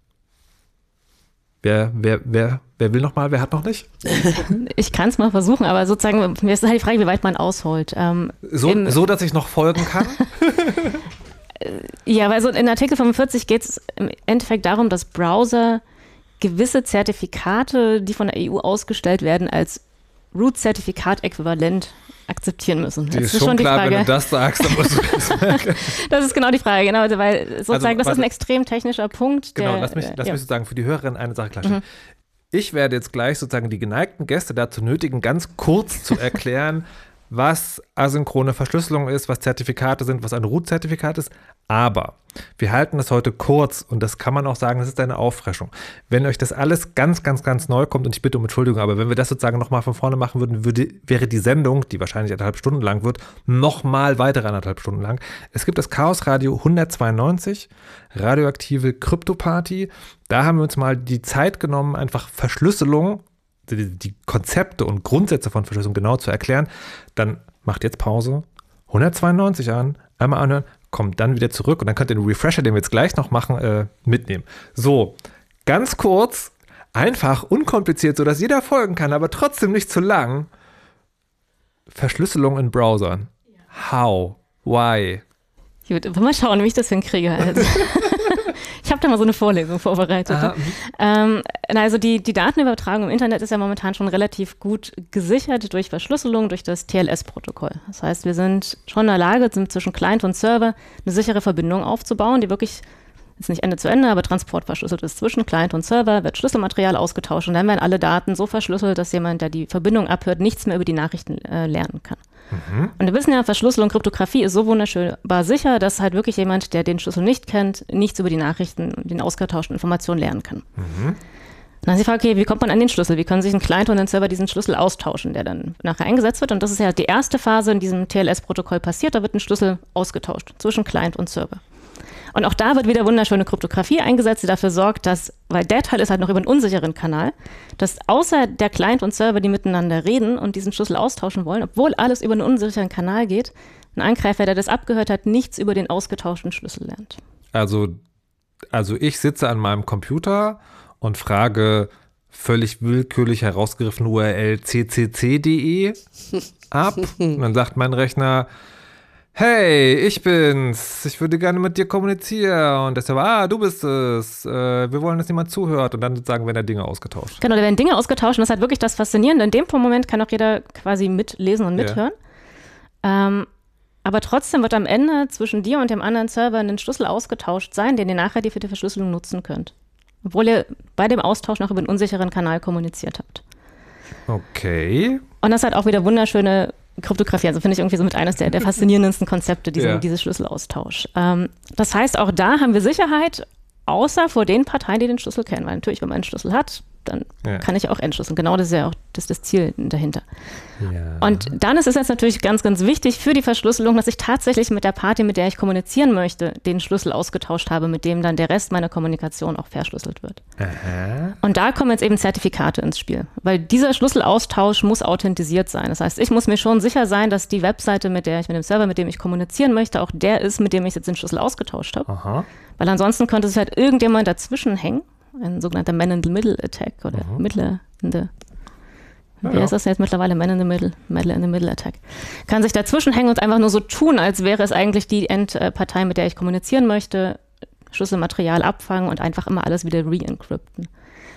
Wer, wer, wer, wer will noch mal, wer hat noch nicht? Ich kann es mal versuchen, aber sozusagen, mir ist halt die Frage, wie weit man ausholt. Ähm, so, so, dass ich noch folgen kann? ja, weil so in Artikel 45 geht es im Endeffekt darum, dass Browser gewisse Zertifikate, die von der EU ausgestellt werden, als Root-Zertifikat-Äquivalent akzeptieren müssen. Die ist, ist schon klar, Frage. wenn du das sagst, dann musst du das merken. das ist genau die Frage, genau, weil sozusagen also, das ist ein extrem technischer Punkt. Genau, der, lass mich, lass ja. mich sozusagen für die Hörerin eine Sache klarstellen. Mhm. Ich werde jetzt gleich sozusagen die geneigten Gäste dazu nötigen, ganz kurz zu erklären, was asynchrone Verschlüsselung ist, was Zertifikate sind, was ein Root-Zertifikat ist. Aber wir halten das heute kurz und das kann man auch sagen, das ist eine Auffrischung. Wenn euch das alles ganz, ganz, ganz neu kommt, und ich bitte um Entschuldigung, aber wenn wir das sozusagen nochmal von vorne machen würden, würde, wäre die Sendung, die wahrscheinlich anderthalb Stunden lang wird, nochmal weitere anderthalb Stunden lang. Es gibt das Chaos Radio 192, radioaktive Krypto-Party. Da haben wir uns mal die Zeit genommen, einfach Verschlüsselung die, die Konzepte und Grundsätze von Verschlüsselung genau zu erklären, dann macht jetzt Pause, 192 an, einmal anhören, kommt dann wieder zurück und dann könnt ihr den Refresher, den wir jetzt gleich noch machen, äh, mitnehmen. So, ganz kurz, einfach, unkompliziert, sodass jeder folgen kann, aber trotzdem nicht zu lang. Verschlüsselung in Browsern. How? Why? Ich würde mal schauen, wie ich das hinkriege. Also. Ich habe da mal so eine Vorlesung vorbereitet. Ne? Ähm, also die, die Datenübertragung im Internet ist ja momentan schon relativ gut gesichert durch Verschlüsselung, durch das TLS-Protokoll. Das heißt, wir sind schon in der Lage, zwischen Client und Server eine sichere Verbindung aufzubauen, die wirklich jetzt nicht Ende zu Ende, aber transportverschlüsselt ist zwischen Client und Server, wird Schlüsselmaterial ausgetauscht und dann werden alle Daten so verschlüsselt, dass jemand, der die Verbindung abhört, nichts mehr über die Nachrichten äh, lernen kann. Mhm. Und wir wissen ja, Verschlüsselung, Kryptographie ist so wunderschönbar sicher, dass halt wirklich jemand, der den Schlüssel nicht kennt, nichts über die Nachrichten und den ausgetauschten Informationen lernen kann. Mhm. Dann ist die Frage, okay, wie kommt man an den Schlüssel? Wie können sich ein Client und ein Server diesen Schlüssel austauschen, der dann nachher eingesetzt wird? Und das ist ja die erste Phase in diesem TLS-Protokoll passiert. Da wird ein Schlüssel ausgetauscht zwischen Client und Server. Und auch da wird wieder wunderschöne Kryptographie eingesetzt, die dafür sorgt, dass, weil der Teil ist halt noch über einen unsicheren Kanal, dass außer der Client und Server, die miteinander reden und diesen Schlüssel austauschen wollen, obwohl alles über einen unsicheren Kanal geht, ein Angreifer, der das abgehört hat, nichts über den ausgetauschten Schlüssel lernt. Also, also ich sitze an meinem Computer und frage völlig willkürlich herausgegriffen URL ccc.de ab. Und dann sagt mein Rechner, Hey, ich bin's. Ich würde gerne mit dir kommunizieren. Und deshalb, ah, du bist es. Äh, wir wollen, dass jemand zuhört. Und dann sozusagen werden da Dinge ausgetauscht. Genau, da werden Dinge ausgetauscht. Und das ist halt wirklich das Faszinierende. In dem Moment kann auch jeder quasi mitlesen und mithören. Ja. Ähm, aber trotzdem wird am Ende zwischen dir und dem anderen Server ein Schlüssel ausgetauscht sein, den ihr nachher für die Verschlüsselung nutzen könnt. Obwohl ihr bei dem Austausch noch über einen unsicheren Kanal kommuniziert habt. Okay. Und das hat auch wieder wunderschöne Kryptographie, also finde ich irgendwie so mit eines der, der faszinierendsten Konzepte, diese, ja. dieses Schlüsselaustausch. Ähm, das heißt, auch da haben wir Sicherheit, außer vor den Parteien, die den Schlüssel kennen. Weil natürlich, wenn man einen Schlüssel hat, dann ja. kann ich auch entschlüsseln. Genau das ist ja auch das, das Ziel dahinter. Ja. Und dann ist es jetzt natürlich ganz, ganz wichtig für die Verschlüsselung, dass ich tatsächlich mit der Party, mit der ich kommunizieren möchte, den Schlüssel ausgetauscht habe, mit dem dann der Rest meiner Kommunikation auch verschlüsselt wird. Aha. Und da kommen jetzt eben Zertifikate ins Spiel, weil dieser Schlüsselaustausch muss authentisiert sein. Das heißt, ich muss mir schon sicher sein, dass die Webseite, mit der ich mit dem Server, mit dem ich kommunizieren möchte, auch der ist, mit dem ich jetzt den Schlüssel ausgetauscht habe. Weil ansonsten könnte es halt irgendjemand dazwischen hängen ein sogenannter Man-in-the-Middle-Attack oder mhm. Middle in the wie ja, ist das jetzt mittlerweile? Man in the Middle, Middle in the Middle Attack. Kann sich dazwischen hängen und einfach nur so tun, als wäre es eigentlich die Endpartei, mit der ich kommunizieren möchte, Schlüsselmaterial abfangen und einfach immer alles wieder re-encrypten.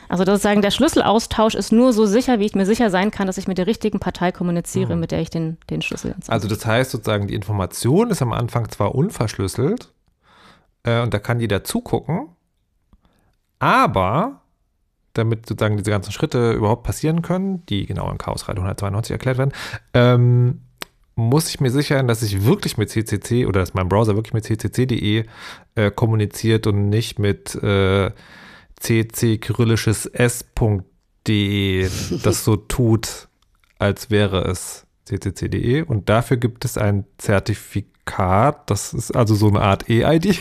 Also das sagen, der Schlüsselaustausch ist nur so sicher, wie ich mir sicher sein kann, dass ich mit der richtigen Partei kommuniziere, mhm. mit der ich den, den Schlüssel entsinne. Also das heißt sozusagen, die Information ist am Anfang zwar unverschlüsselt äh, und da kann jeder zugucken, aber damit sozusagen diese ganzen Schritte überhaupt passieren können, die genau im Chaos 192 erklärt werden, ähm, muss ich mir sicher sein, dass ich wirklich mit CCC oder dass mein Browser wirklich mit ccc.de äh, kommuniziert und nicht mit äh, cc-kyrillisches s.de das so tut, als wäre es ccc.de. Und dafür gibt es ein Zertifikat Card, das ist also so eine Art E-ID.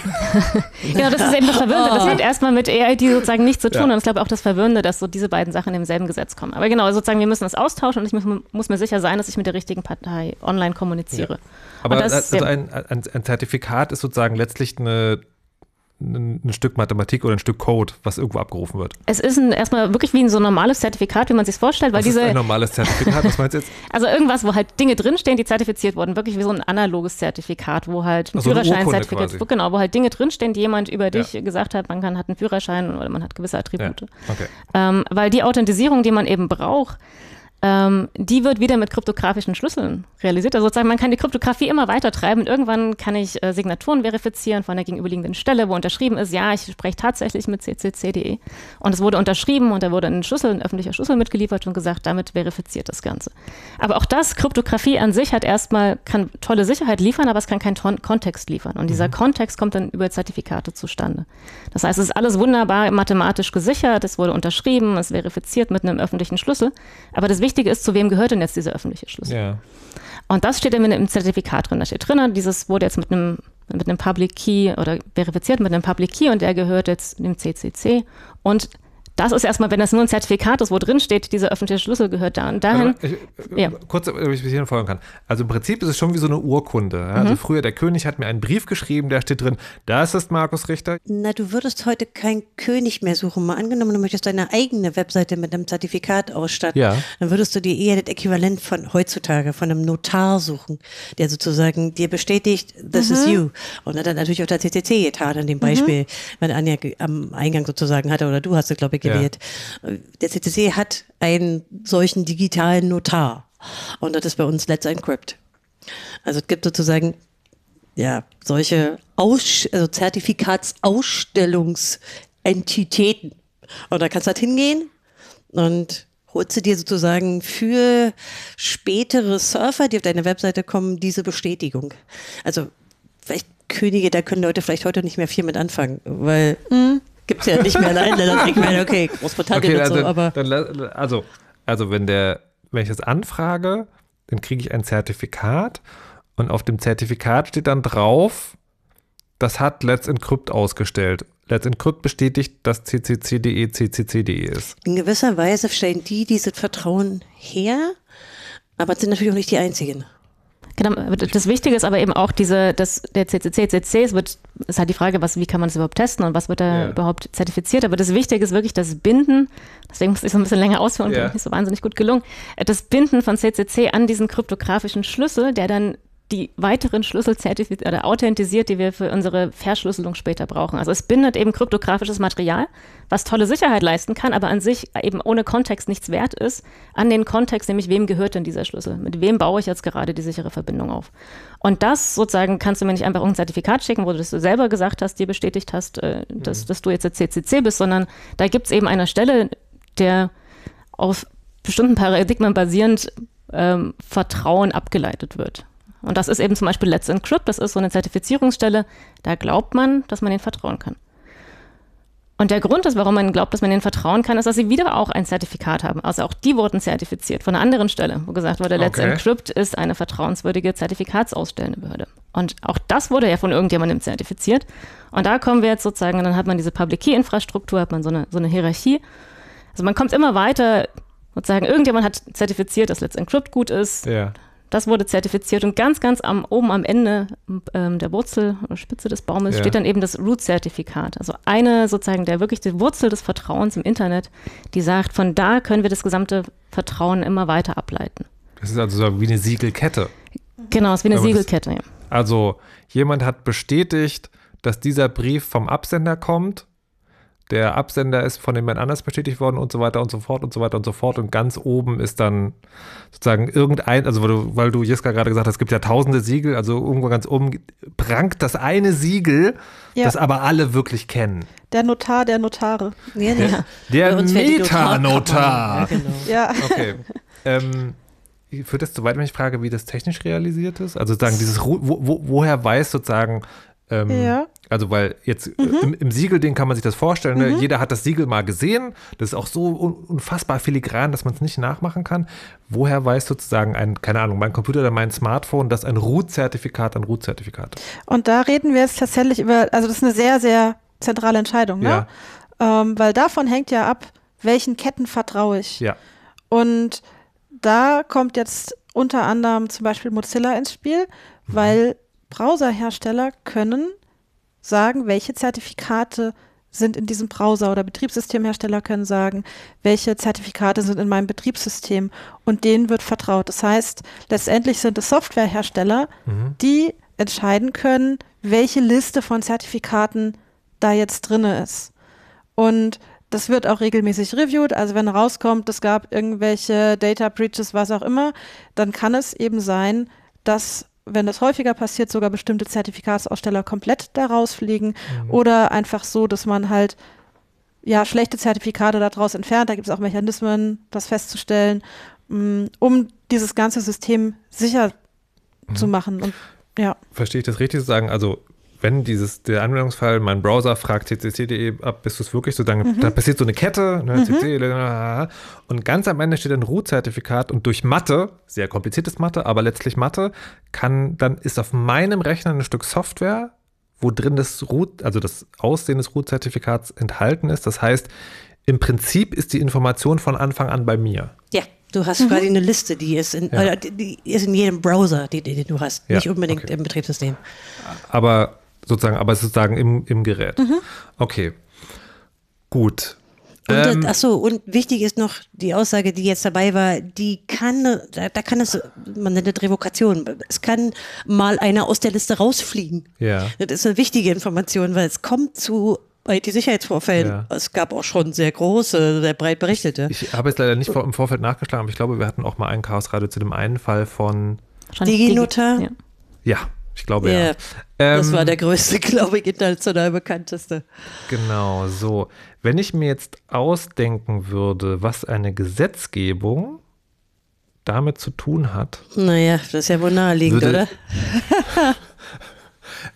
genau, das ist eben das Verwirrende. Das hat erstmal mit E-ID sozusagen nichts zu tun. Ja. Und ich glaube auch das Verwirrende, dass so diese beiden Sachen im selben Gesetz kommen. Aber genau, sozusagen, wir müssen das austauschen und ich muss, muss mir sicher sein, dass ich mit der richtigen Partei online kommuniziere. Ja. Aber das, also ein, ein, ein Zertifikat ist sozusagen letztlich eine ein, Stück Mathematik oder ein Stück Code, was irgendwo abgerufen wird. Es ist ein, erstmal wirklich wie ein so normales Zertifikat, wie man sich vorstellt, weil was diese. Ist ein normales Zertifikat, was meinst du jetzt? Also irgendwas, wo halt Dinge drinstehen, die zertifiziert wurden, wirklich wie so ein analoges Zertifikat, wo halt ein also Führerschein-Zertifikat, genau, wo halt Dinge drinstehen, die jemand über dich ja. gesagt hat, man kann, hat einen Führerschein oder man hat gewisse Attribute. Ja. Okay. Ähm, weil die Authentisierung, die man eben braucht, ähm, die wird wieder mit kryptografischen Schlüsseln realisiert. Also sozusagen, man kann die Kryptographie immer weiter treiben und irgendwann kann ich äh, Signaturen verifizieren von der gegenüberliegenden Stelle, wo unterschrieben ist, ja, ich spreche tatsächlich mit ccc.de. Und es wurde unterschrieben und da wurde ein Schlüssel, ein öffentlicher Schlüssel mitgeliefert und gesagt, damit verifiziert das Ganze. Aber auch das, Kryptographie an sich hat erstmal, kann tolle Sicherheit liefern, aber es kann keinen Ton Kontext liefern. Und dieser mhm. Kontext kommt dann über Zertifikate zustande. Das heißt, es ist alles wunderbar mathematisch gesichert, es wurde unterschrieben, es verifiziert mit einem öffentlichen Schlüssel. Aber das Wichtigste Wichtige ist, zu wem gehört denn jetzt dieser öffentliche Schlüssel? Ja. Und das steht dann im Zertifikat drin. Da steht drin, dieses wurde jetzt mit einem, mit einem Public Key oder verifiziert mit einem Public Key und der gehört jetzt dem CCC. Und das ist erstmal, wenn das nur ein Zertifikat ist, wo drin steht, dieser öffentliche Schlüssel gehört da und dahin. Ich, ja. Kurz, ob ich bis hierhin folgen kann. Also im Prinzip ist es schon wie so eine Urkunde. Ja? Also mhm. früher, der König hat mir einen Brief geschrieben, da steht drin, das ist Markus Richter. Na, du würdest heute keinen König mehr suchen. Mal angenommen, du möchtest deine eigene Webseite mit einem Zertifikat ausstatten. Ja. Dann würdest du dir eher das Äquivalent von heutzutage, von einem Notar suchen, der sozusagen dir bestätigt, this mhm. is you. Und dann natürlich auch der CCC getan in dem Beispiel, mhm. wenn Anja am Eingang sozusagen hatte, oder du hast es, glaube ich, gewählt. Ja. Der CCC hat einen solchen digitalen Notar. Und das ist bei uns Let's Encrypt. Also es gibt sozusagen ja, solche Aus also Zertifikatsausstellungsentitäten. Und da kannst du halt hingehen und holst du dir sozusagen für spätere Surfer, die auf deine Webseite kommen, diese Bestätigung. Also vielleicht Könige, da können Leute vielleicht heute nicht mehr viel mit anfangen, weil mhm gibt es ja nicht mehr. Dann ich meine, okay, Großbritannien okay, also, so, aber. Dann, also, also wenn der, wenn ich das anfrage, dann kriege ich ein Zertifikat und auf dem Zertifikat steht dann drauf, das hat Let's Encrypt ausgestellt. Let's Encrypt bestätigt, dass ccc.de ccc.de ist. In gewisser Weise stellen die dieses Vertrauen her, aber sind natürlich auch nicht die einzigen. Genau, das Wichtige ist aber eben auch diese, dass der CCC, CCC, es wird, ist halt die Frage, was, wie kann man das überhaupt testen und was wird da ja. überhaupt zertifiziert. Aber das Wichtige ist wirklich das Binden, deswegen muss ich so ein bisschen länger ausführen ja. bin nicht so wahnsinnig gut gelungen, das Binden von CCC an diesen kryptografischen Schlüssel, der dann die weiteren Schlüssel zertifiziert oder authentisiert, die wir für unsere Verschlüsselung später brauchen. Also es bindet eben kryptografisches Material, was tolle Sicherheit leisten kann, aber an sich eben ohne Kontext nichts wert ist, an den Kontext, nämlich wem gehört denn dieser Schlüssel? Mit wem baue ich jetzt gerade die sichere Verbindung auf? Und das sozusagen kannst du mir nicht einfach ein Zertifikat schicken, wo du das selber gesagt hast, dir bestätigt hast, äh, dass, mhm. dass du jetzt der CCC bist, sondern da gibt es eben eine Stelle, der auf bestimmten Paradigmen basierend ähm, Vertrauen abgeleitet wird. Und das ist eben zum Beispiel Let's Encrypt, das ist so eine Zertifizierungsstelle, da glaubt man, dass man ihnen vertrauen kann. Und der Grund ist, warum man glaubt, dass man ihnen vertrauen kann, ist, dass sie wieder auch ein Zertifikat haben. Also auch die wurden zertifiziert von einer anderen Stelle, wo gesagt wurde, Let's okay. Encrypt ist eine vertrauenswürdige Zertifikatsausstellende Behörde. Und auch das wurde ja von irgendjemandem zertifiziert. Und da kommen wir jetzt sozusagen, dann hat man diese Public Key-Infrastruktur, hat man so eine, so eine Hierarchie. Also man kommt immer weiter, sozusagen, irgendjemand hat zertifiziert, dass Let's Encrypt gut ist. Ja. Das wurde zertifiziert und ganz, ganz am, oben am Ende ähm, der Wurzel oder Spitze des Baumes ja. steht dann eben das Root-Zertifikat. Also eine sozusagen der wirklich die Wurzel des Vertrauens im Internet, die sagt, von da können wir das gesamte Vertrauen immer weiter ableiten. Das ist also so wie eine Siegelkette. Genau, es ist wie eine Aber Siegelkette, das. Also jemand hat bestätigt, dass dieser Brief vom Absender kommt der Absender ist von jemand anders bestätigt worden und so weiter und so fort und so weiter und so fort. Und ganz oben ist dann sozusagen irgendein, also weil du, weil du Jeska gerade gesagt hast, es gibt ja tausende Siegel, also irgendwo ganz oben prangt das eine Siegel, ja. das aber alle wirklich kennen. Der Notar der Notare. Ja, der, der Metanotar. Ja, genau. ja. Okay. Ähm, führt das zu weit, wenn ich frage, wie das technisch realisiert ist? Also sozusagen dieses, wo, wo, woher weiß sozusagen, ähm, ja. Also, weil jetzt äh, mhm. im, im Siegelding kann man sich das vorstellen. Ne? Mhm. Jeder hat das Siegel mal gesehen. Das ist auch so unfassbar filigran, dass man es nicht nachmachen kann. Woher weiß sozusagen ein, keine Ahnung, mein Computer oder mein Smartphone, dass ein Root-Zertifikat ein Root-Zertifikat ist? Und da reden wir jetzt tatsächlich über, also das ist eine sehr, sehr zentrale Entscheidung, ne? Ja. Ähm, weil davon hängt ja ab, welchen Ketten vertraue ich. Ja. Und da kommt jetzt unter anderem zum Beispiel Mozilla ins Spiel, mhm. weil Browserhersteller können sagen, welche Zertifikate sind in diesem Browser oder Betriebssystemhersteller können sagen, welche Zertifikate sind in meinem Betriebssystem und denen wird vertraut. Das heißt, letztendlich sind es Softwarehersteller, mhm. die entscheiden können, welche Liste von Zertifikaten da jetzt drin ist. Und das wird auch regelmäßig reviewed. Also wenn rauskommt, es gab irgendwelche Data Breaches, was auch immer, dann kann es eben sein, dass wenn das häufiger passiert, sogar bestimmte Zertifikatsaussteller komplett da rausfliegen mhm. oder einfach so, dass man halt ja schlechte Zertifikate daraus entfernt. Da gibt es auch Mechanismen, das festzustellen, mm, um dieses ganze System sicher mhm. zu machen. Und ja. Verstehe ich das richtig zu sagen? Also wenn dieses, der Anwendungsfall, mein Browser fragt ccc.de ab, bist du es wirklich so, dann, mhm. dann passiert so eine Kette, ne, mhm. CC, und ganz am Ende steht ein Root-Zertifikat und durch Mathe, sehr kompliziertes Mathe, aber letztlich Mathe, kann, dann ist auf meinem Rechner ein Stück Software, wo drin das Root, also das Aussehen des Root-Zertifikats enthalten ist. Das heißt, im Prinzip ist die Information von Anfang an bei mir. Ja. Du hast mhm. quasi eine Liste, die ist in, ja. die ist in jedem Browser, die, die du hast, ja, nicht unbedingt okay. im Betriebssystem. Aber sozusagen, aber sozusagen im, im Gerät. Mhm. Okay. Gut. Und, ähm, achso, und wichtig ist noch die Aussage, die jetzt dabei war, die kann, da, da kann es, man nennt es Revokation, es kann mal einer aus der Liste rausfliegen. Ja. Das ist eine wichtige Information, weil es kommt zu IT-Sicherheitsvorfällen. Ja. Es gab auch schon sehr große, sehr breit berichtete. Ich habe jetzt leider nicht im Vorfeld nachgeschlagen, aber ich glaube, wir hatten auch mal einen Chaosradio zu dem einen Fall von DigiNutter. Ja. ja. Ich glaube yeah. ja. das ähm, war der größte, glaube ich, international bekannteste. Genau, so. Wenn ich mir jetzt ausdenken würde, was eine Gesetzgebung damit zu tun hat. Naja, das ist ja wohl naheliegend, würde, oder?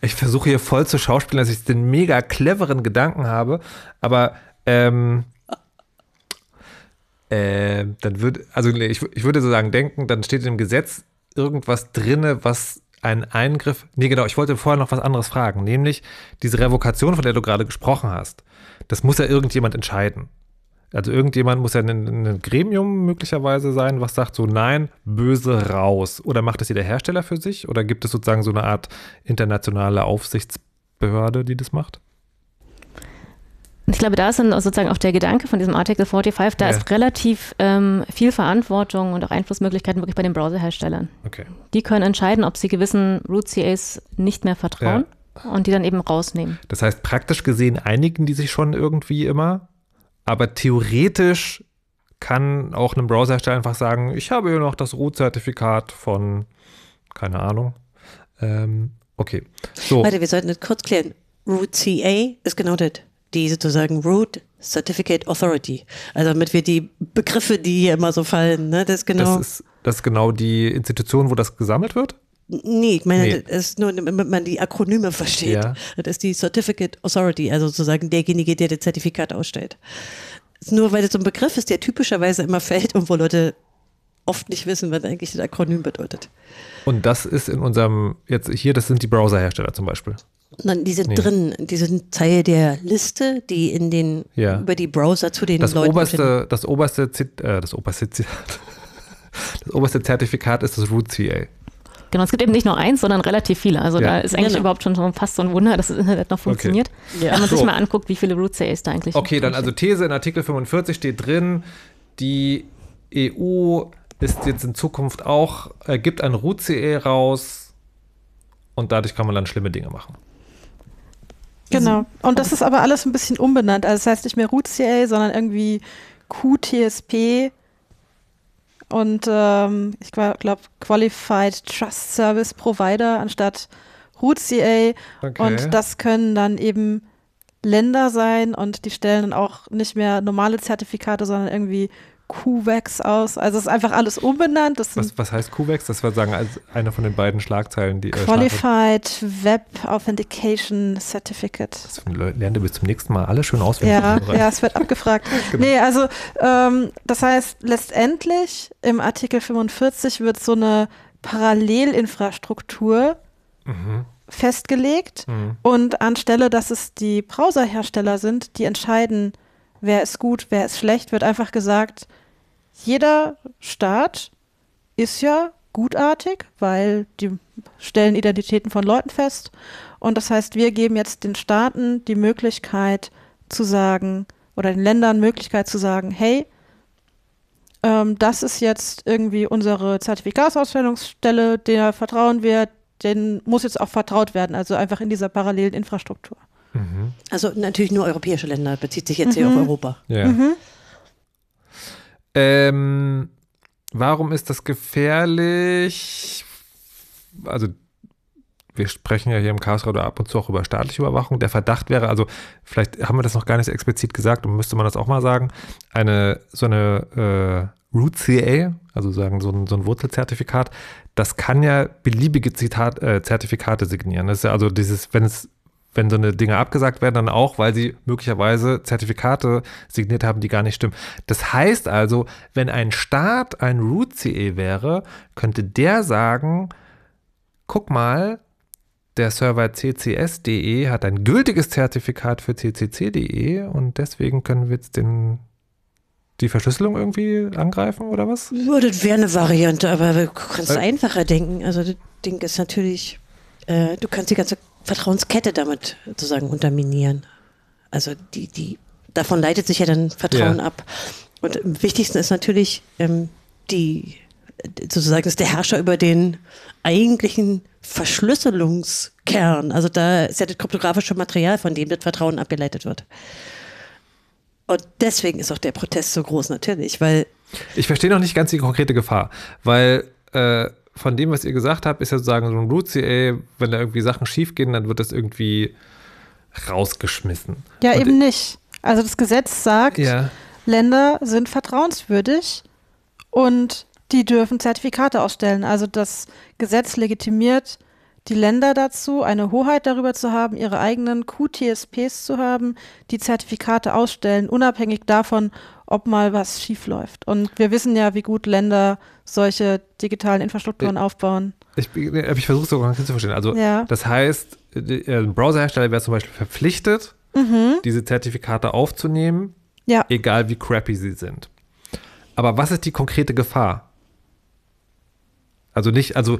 ich versuche hier voll zu schauspielen, dass ich den mega cleveren Gedanken habe, aber ähm, äh, dann würde, also ich, ich würde so sagen, denken, dann steht dem Gesetz irgendwas drinne, was ein Eingriff. Nee, genau, ich wollte vorher noch was anderes fragen, nämlich diese Revokation, von der du gerade gesprochen hast. Das muss ja irgendjemand entscheiden. Also irgendjemand muss ja ein, ein Gremium möglicherweise sein, was sagt so, nein, böse raus. Oder macht das jeder Hersteller für sich? Oder gibt es sozusagen so eine Art internationale Aufsichtsbehörde, die das macht? Ich glaube, da ist dann sozusagen auch der Gedanke von diesem Artikel 45, da ja. ist relativ ähm, viel Verantwortung und auch Einflussmöglichkeiten wirklich bei den Browserherstellern. Okay. Die können entscheiden, ob sie gewissen Root-CAs nicht mehr vertrauen ja. und die dann eben rausnehmen. Das heißt, praktisch gesehen einigen die sich schon irgendwie immer, aber theoretisch kann auch ein Browserhersteller einfach sagen, ich habe hier noch das Root-Zertifikat von, keine Ahnung. Ähm, okay. So. Warte, wir sollten das kurz klären. Root CA ist genau das die sozusagen Root Certificate Authority. Also damit wir die Begriffe, die hier immer so fallen, ne, das ist genau. Das ist, das ist genau die Institution, wo das gesammelt wird? Nee, ich meine, nee. das ist nur, damit man die Akronyme versteht. Ja. Das ist die Certificate Authority, also sozusagen derjenige, der das Zertifikat ausstellt. Nur weil das so ein Begriff ist, der typischerweise immer fällt und wo Leute oft nicht wissen, was eigentlich das Akronym bedeutet. Und das ist in unserem, jetzt hier, das sind die Browserhersteller zum Beispiel. Nein, die sind nee. drin, die sind Teil der Liste, die in den ja. über die Browser zu den das Leuten. Oberste, das oberste, äh, das oberste, das oberste Zertifikat ist das Root CA. Genau, es gibt eben nicht nur eins, sondern relativ viele. Also ja. da ist eigentlich genau. überhaupt schon fast so ein Wunder, dass das Internet noch funktioniert. Okay. Ja. Wenn man so. sich mal anguckt, wie viele Root CAs da eigentlich Okay, dann also These in Artikel 45 steht drin, die EU ist jetzt in Zukunft auch, äh, gibt ein Root CA raus und dadurch kann man dann schlimme Dinge machen. Genau. Und das ist aber alles ein bisschen umbenannt. Also das heißt nicht mehr Root CA, sondern irgendwie QTSP und ähm, ich glaube Qualified Trust Service Provider anstatt Root CA. Okay. Und das können dann eben Länder sein und die stellen dann auch nicht mehr normale Zertifikate, sondern irgendwie QVEX aus. Also es ist einfach alles umbenannt. was, was heißt QVEX? Das war sagen als eine von den beiden Schlagzeilen, die äh, Qualified Web Authentication Certificate. Das lernt ihr bis zum nächsten Mal alle schön auswendig. Ja, ja, es wird abgefragt. genau. Nee, also ähm, das heißt letztendlich im Artikel 45 wird so eine Parallelinfrastruktur mhm festgelegt mhm. und anstelle, dass es die Browserhersteller sind, die entscheiden, wer ist gut, wer ist schlecht, wird einfach gesagt, jeder Staat ist ja gutartig, weil die stellen Identitäten von Leuten fest. Und das heißt, wir geben jetzt den Staaten die Möglichkeit zu sagen, oder den Ländern Möglichkeit zu sagen, hey, ähm, das ist jetzt irgendwie unsere Zertifikatsausstellungsstelle, der vertrauen wir, den muss jetzt auch vertraut werden, also einfach in dieser parallelen Infrastruktur. Mhm. Also natürlich nur europäische Länder, bezieht sich jetzt mhm. hier auf Europa. Ja. Mhm. Ähm, warum ist das gefährlich? Also wir sprechen ja hier im Chaos oder ab und zu auch über staatliche Überwachung. Der Verdacht wäre, also vielleicht haben wir das noch gar nicht so explizit gesagt und müsste man das auch mal sagen, eine so eine äh, Root CA, also sagen so ein, so ein Wurzelzertifikat, das kann ja beliebige Zitat, äh, Zertifikate signieren. Das ist ja also dieses, wenn es wenn so eine Dinge abgesagt werden, dann auch, weil sie möglicherweise Zertifikate signiert haben, die gar nicht stimmen. Das heißt also, wenn ein Staat ein Root CE wäre, könnte der sagen, guck mal, der Server ccs.de hat ein gültiges Zertifikat für ccc.de und deswegen können wir jetzt den, die Verschlüsselung irgendwie angreifen oder was? das wäre eine Variante, aber du kannst äh, einfacher denken. Also das Ding ist natürlich, äh, du kannst die ganze Vertrauenskette damit sozusagen unterminieren. Also die, die, davon leitet sich ja dann Vertrauen ja. ab. Und am wichtigsten ist natürlich ähm, die, sozusagen ist der Herrscher über den eigentlichen Verschlüsselungskern. Also da ist ja das kryptografische Material, von dem das Vertrauen abgeleitet wird. Und deswegen ist auch der Protest so groß natürlich, weil. Ich verstehe noch nicht ganz die konkrete Gefahr, weil äh, von dem, was ihr gesagt habt, ist ja sozusagen so ein Root CA, wenn da irgendwie Sachen schief gehen, dann wird das irgendwie rausgeschmissen. Ja, Und eben nicht. Also das Gesetz sagt, ja. Länder sind vertrauenswürdig und die dürfen Zertifikate ausstellen. Also das Gesetz legitimiert die Länder dazu, eine Hoheit darüber zu haben, ihre eigenen QTSPs zu haben, die Zertifikate ausstellen, unabhängig davon, ob mal was schief läuft. Und wir wissen ja, wie gut Länder solche digitalen Infrastrukturen ich, aufbauen. Ich, ich versuche es so ganz zu verstehen. Also ja. das heißt, ein Browserhersteller wäre zum Beispiel verpflichtet, mhm. diese Zertifikate aufzunehmen, ja. egal wie crappy sie sind. Aber was ist die konkrete Gefahr? Also nicht, also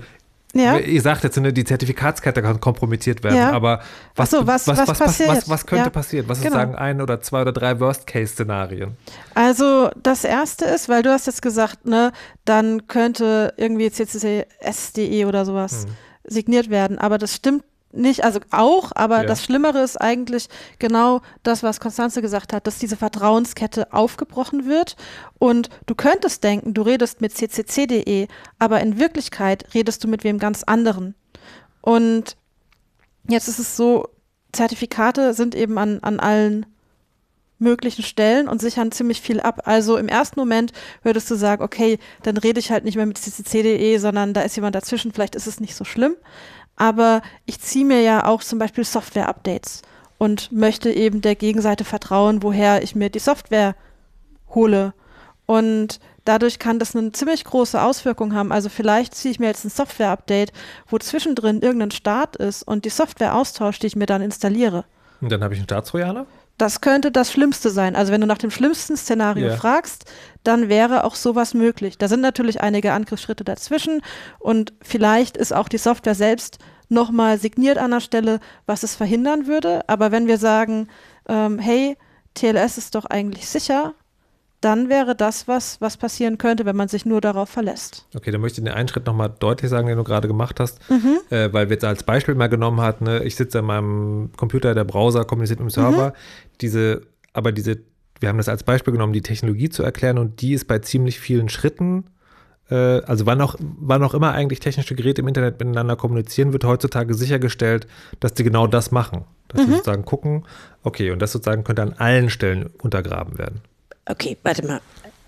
ja. Ihr sagt jetzt, ne, die Zertifikatskette kann kompromittiert werden, ja. aber was, so, was, was, was, passiert was, was, könnte ja. passieren? Was genau. ist sagen ein oder zwei oder drei Worst-Case-Szenarien? Also das erste ist, weil du hast jetzt gesagt, ne, dann könnte irgendwie CCS.de oder sowas hm. signiert werden, aber das stimmt nicht, also auch, aber ja. das Schlimmere ist eigentlich genau das, was Konstanze gesagt hat, dass diese Vertrauenskette aufgebrochen wird und du könntest denken, du redest mit ccc.de, aber in Wirklichkeit redest du mit wem ganz anderen. Und jetzt ist es so, Zertifikate sind eben an, an allen möglichen Stellen und sichern ziemlich viel ab. Also im ersten Moment würdest du sagen, okay, dann rede ich halt nicht mehr mit ccc.de, sondern da ist jemand dazwischen, vielleicht ist es nicht so schlimm aber ich ziehe mir ja auch zum Beispiel Software-Updates und möchte eben der Gegenseite vertrauen, woher ich mir die Software hole. Und dadurch kann das eine ziemlich große Auswirkung haben. Also vielleicht ziehe ich mir jetzt ein Software-Update, wo zwischendrin irgendein Start ist und die Software austauscht, die ich mir dann installiere. Und dann habe ich einen Staatstrojaner? Das könnte das Schlimmste sein. Also wenn du nach dem schlimmsten Szenario yeah. fragst, dann wäre auch sowas möglich. Da sind natürlich einige Angriffsschritte dazwischen und vielleicht ist auch die Software selbst nochmal signiert an der Stelle, was es verhindern würde. Aber wenn wir sagen, ähm, hey, TLS ist doch eigentlich sicher dann wäre das was, was passieren könnte, wenn man sich nur darauf verlässt. Okay, dann möchte ich den einen Schritt nochmal deutlich sagen, den du gerade gemacht hast, mhm. äh, weil wir jetzt als Beispiel mal genommen hat, ne, ich sitze an meinem Computer, der Browser kommuniziert mit dem Server, mhm. diese, aber diese, wir haben das als Beispiel genommen, die Technologie zu erklären und die ist bei ziemlich vielen Schritten äh, also wann auch, wann auch immer eigentlich technische Geräte im Internet miteinander kommunizieren, wird heutzutage sichergestellt, dass die genau das machen. Dass mhm. sie sozusagen gucken, okay, und das sozusagen könnte an allen Stellen untergraben werden. Okay, warte mal.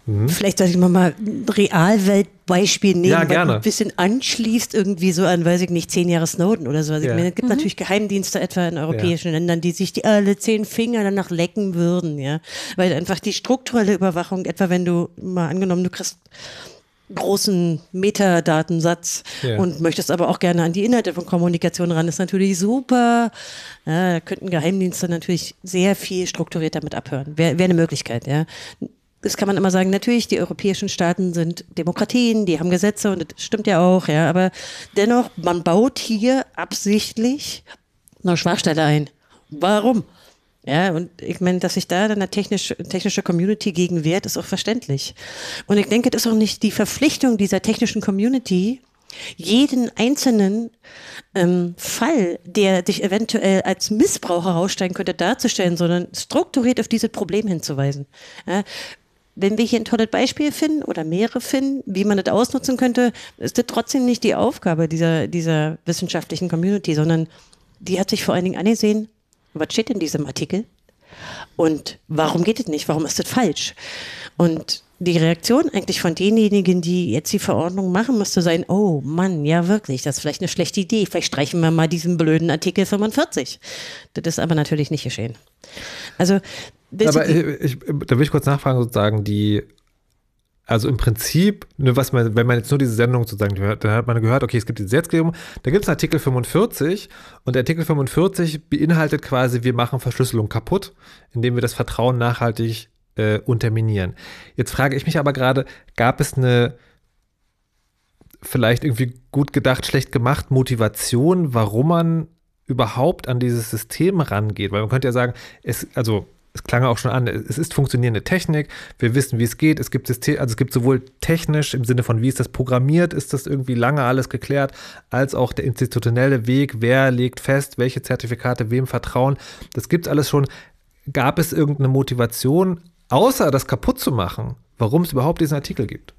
Mhm. Vielleicht sollte ich mal, mal ein Realweltbeispiel nehmen, ja, gerne. ein bisschen anschließt irgendwie so an, weiß ich nicht, zehn Jahre Snowden oder so. Also ja. ich meine, es gibt mhm. natürlich Geheimdienste etwa in europäischen ja. Ländern, die sich die alle zehn Finger danach lecken würden, ja. Weil einfach die strukturelle Überwachung, etwa wenn du mal angenommen, du kriegst großen Metadatensatz ja. und möchtest aber auch gerne an die Inhalte von Kommunikation ran, ist natürlich super. Ja, da könnten Geheimdienste natürlich sehr viel strukturiert damit abhören. Wäre wär eine Möglichkeit, ja. Das kann man immer sagen, natürlich, die europäischen Staaten sind Demokratien, die haben Gesetze und das stimmt ja auch, ja, aber dennoch, man baut hier absichtlich eine Schwachstelle ein. Warum? Ja, und ich meine, dass sich da dann eine technische, technische Community gegen wehrt, ist auch verständlich. Und ich denke, das ist auch nicht die Verpflichtung dieser technischen Community, jeden einzelnen ähm, Fall, der dich eventuell als Missbrauch heraussteigen könnte, darzustellen, sondern strukturiert auf dieses Problem hinzuweisen. Ja, wenn wir hier ein tolles Beispiel finden oder mehrere finden, wie man das ausnutzen könnte, ist das trotzdem nicht die Aufgabe dieser, dieser wissenschaftlichen Community, sondern die hat sich vor allen Dingen angesehen, was steht in diesem Artikel? Und warum geht es nicht? Warum ist das falsch? Und die Reaktion eigentlich von denjenigen, die jetzt die Verordnung machen, müsste sein, oh Mann, ja wirklich, das ist vielleicht eine schlechte Idee. Vielleicht streichen wir mal diesen blöden Artikel 45. Das ist aber natürlich nicht geschehen. Also, aber ich, ich, da will ich kurz nachfragen, sozusagen, die also im Prinzip, ne, was man, wenn man jetzt nur diese Sendung sozusagen hört, dann hat man gehört, okay, es gibt die Gesetzgebung, da gibt es Artikel 45 und der Artikel 45 beinhaltet quasi, wir machen Verschlüsselung kaputt, indem wir das Vertrauen nachhaltig äh, unterminieren. Jetzt frage ich mich aber gerade, gab es eine vielleicht irgendwie gut gedacht, schlecht gemacht Motivation, warum man überhaupt an dieses System rangeht? Weil man könnte ja sagen, es, also es klang auch schon an, es ist funktionierende Technik, wir wissen, wie es geht, es gibt System, also es gibt sowohl technisch im Sinne von, wie ist das programmiert, ist das irgendwie lange alles geklärt, als auch der institutionelle Weg, wer legt fest, welche Zertifikate wem vertrauen, das gibt es alles schon. Gab es irgendeine Motivation, außer das kaputt zu machen, warum es überhaupt diesen Artikel gibt?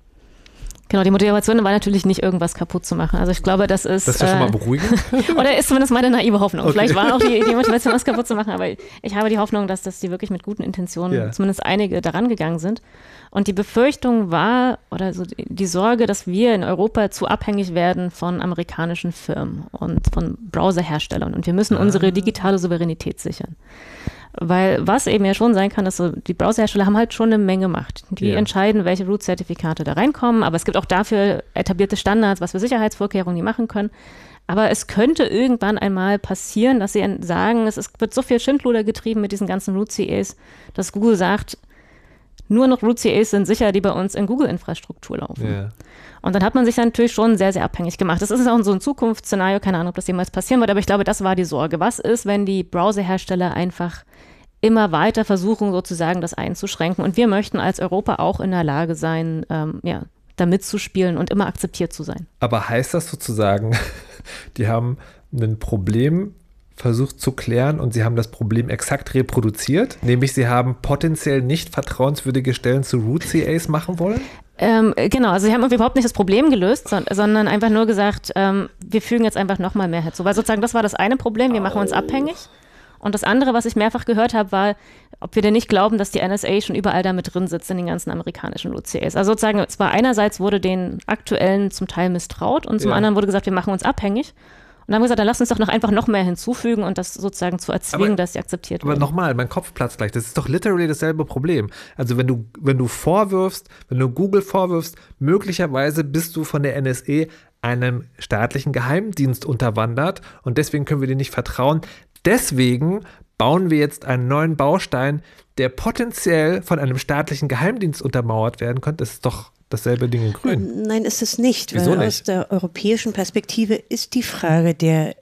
Genau, die Motivation war natürlich nicht, irgendwas kaputt zu machen. Also ich glaube, das ist. Das ist ja schon mal äh, beruhigend. oder ist zumindest meine naive Hoffnung. Okay. Vielleicht war auch die, die, Motivation, was kaputt zu machen, aber ich habe die Hoffnung, dass, dass die wirklich mit guten Intentionen, ja. zumindest einige, daran gegangen sind. Und die Befürchtung war, oder so die Sorge, dass wir in Europa zu abhängig werden von amerikanischen Firmen und von Browserherstellern. Und wir müssen ah. unsere digitale Souveränität sichern. Weil was eben ja schon sein kann, dass so die Browserhersteller haben halt schon eine Menge Macht. Die yeah. entscheiden, welche Root-Zertifikate da reinkommen, aber es gibt auch dafür etablierte Standards, was für Sicherheitsvorkehrungen die machen können. Aber es könnte irgendwann einmal passieren, dass sie sagen, es ist, wird so viel Schindluder getrieben mit diesen ganzen Root-CAs, dass Google sagt, nur noch Root-CAs sind sicher, die bei uns in Google-Infrastruktur laufen. Yeah. Und dann hat man sich natürlich schon sehr, sehr abhängig gemacht. Das ist auch so ein Zukunftsszenario, keine Ahnung, ob das jemals passieren wird, aber ich glaube, das war die Sorge. Was ist, wenn die Browserhersteller einfach immer weiter versuchen, sozusagen das einzuschränken? Und wir möchten als Europa auch in der Lage sein, ähm, ja, da mitzuspielen und immer akzeptiert zu sein. Aber heißt das sozusagen, die haben ein Problem versucht zu klären und sie haben das Problem exakt reproduziert, nämlich sie haben potenziell nicht vertrauenswürdige Stellen zu Root CAs machen wollen? Ähm, genau, also sie haben überhaupt nicht das Problem gelöst, sondern einfach nur gesagt, ähm, wir fügen jetzt einfach nochmal mehr hinzu. Weil sozusagen das war das eine Problem, wir machen uns abhängig. Und das andere, was ich mehrfach gehört habe, war, ob wir denn nicht glauben, dass die NSA schon überall damit drin sitzt in den ganzen amerikanischen OCAs. Also sozusagen, zwar einerseits wurde den aktuellen zum Teil misstraut und zum ja. anderen wurde gesagt, wir machen uns abhängig. Und dann haben wir gesagt, dann lass uns doch noch einfach noch mehr hinzufügen und das sozusagen zu erzwingen, aber, dass sie akzeptiert werden. Aber nochmal, mein Kopf platzt gleich. Das ist doch literally dasselbe Problem. Also wenn du, wenn du vorwirfst, wenn du Google vorwirfst, möglicherweise bist du von der NSE einem staatlichen Geheimdienst unterwandert und deswegen können wir dir nicht vertrauen. Deswegen bauen wir jetzt einen neuen Baustein, der potenziell von einem staatlichen Geheimdienst untermauert werden könnte. Das ist doch dasselbe Ding in Grün. Nein, ist es nicht. Wieso weil nicht? aus der europäischen Perspektive ist die Frage der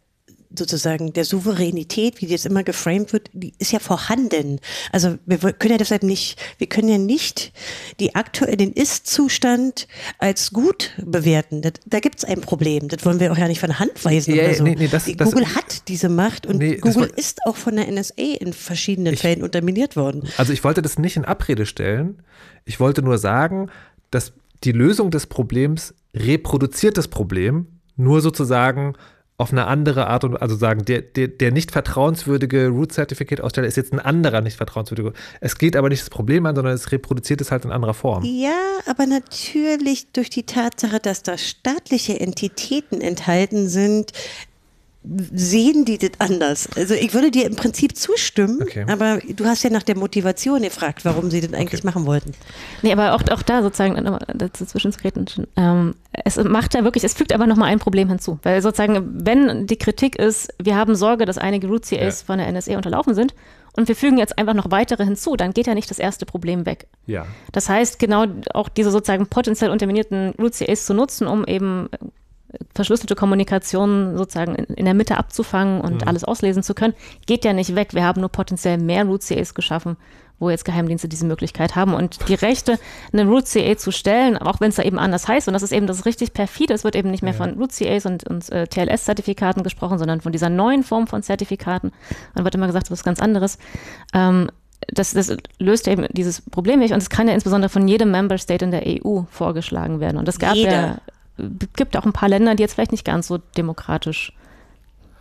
sozusagen der Souveränität, wie das immer geframed wird, die ist ja vorhanden. Also wir können ja deshalb nicht, wir können ja nicht die aktuell den Ist-Zustand als gut bewerten. Das, da gibt es ein Problem. Das wollen wir auch ja nicht von Hand weisen ja, oder so. Nee, nee, das, Google das, hat diese Macht und nee, Google war, ist auch von der NSA in verschiedenen ich, Fällen unterminiert worden. Also ich wollte das nicht in Abrede stellen. Ich wollte nur sagen, dass die Lösung des Problems reproduziert das Problem, nur sozusagen auf eine andere Art und also sagen, der, der, der nicht vertrauenswürdige Root Certificate Aussteller ist jetzt ein anderer nicht vertrauenswürdiger. Es geht aber nicht das Problem an, sondern es reproduziert es halt in anderer Form. Ja, aber natürlich durch die Tatsache, dass da staatliche Entitäten enthalten sind, sehen die das anders. Also ich würde dir im Prinzip zustimmen, okay. aber du hast ja nach der Motivation gefragt, warum sie das eigentlich okay. machen wollten. Nee, aber auch, auch da sozusagen, dazwischen ähm, es macht ja wirklich, es fügt aber nochmal ein Problem hinzu. Weil sozusagen, wenn die Kritik ist, wir haben Sorge, dass einige Root CAs ja. von der NSA unterlaufen sind, und wir fügen jetzt einfach noch weitere hinzu, dann geht ja nicht das erste Problem weg. Ja. Das heißt, genau auch diese sozusagen potenziell unterminierten Root CAs zu nutzen, um eben verschlüsselte Kommunikation sozusagen in, der Mitte abzufangen und mhm. alles auslesen zu können, geht ja nicht weg. Wir haben nur potenziell mehr Root-CAs geschaffen, wo jetzt Geheimdienste diese Möglichkeit haben. Und die Rechte, eine Root-CA zu stellen, auch wenn es da eben anders heißt, und das ist eben das richtig perfide, es wird eben nicht mehr ja. von Root-CAs und, und äh, TLS-Zertifikaten gesprochen, sondern von dieser neuen Form von Zertifikaten. Dann wird immer gesagt, das ist ganz anderes. Ähm, das, das, löst eben dieses Problem nicht und es kann ja insbesondere von jedem Member State in der EU vorgeschlagen werden. Und es gab Jeder. ja gibt auch ein paar Länder, die jetzt vielleicht nicht ganz so demokratisch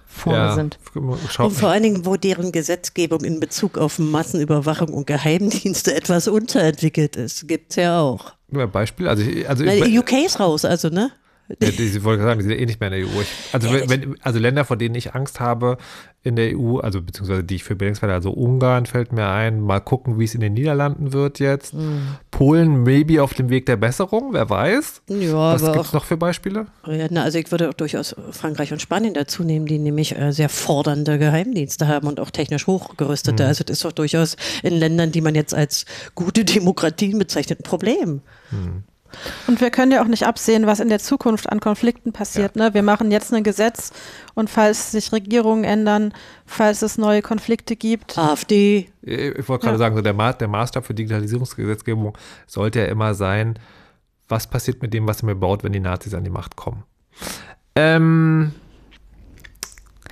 vorne ja, sind. Und vor allen Dingen, wo deren Gesetzgebung in Bezug auf Massenüberwachung und Geheimdienste etwas unterentwickelt ist, gibt es ja auch. Nur ein Beispiel, also, also UK ist raus, also ne? Ja, die, sie wollte sagen, die sind eh nicht mehr in der EU. Ich, also, ja, wenn, also Länder, vor denen ich Angst habe in der EU, also beziehungsweise die ich für bedenkenswert, also Ungarn fällt mir ein, mal gucken, wie es in den Niederlanden wird jetzt. Mhm. Polen maybe auf dem Weg der Besserung, wer weiß. Ja, Was gibt es noch für Beispiele? Ja, na, also ich würde auch durchaus Frankreich und Spanien dazu nehmen, die nämlich äh, sehr fordernde Geheimdienste haben und auch technisch hochgerüstete. Mhm. Also das ist doch durchaus in Ländern, die man jetzt als gute Demokratien bezeichnet, ein Problem. Mhm. Und wir können ja auch nicht absehen, was in der Zukunft an Konflikten passiert. Ja. Ne? Wir machen jetzt ein Gesetz und falls sich Regierungen ändern, falls es neue Konflikte gibt. AfD. Ich wollte gerade ja. sagen, so der, Ma der Maßstab für Digitalisierungsgesetzgebung sollte ja immer sein, was passiert mit dem, was ihr mir baut, wenn die Nazis an die Macht kommen. Ähm,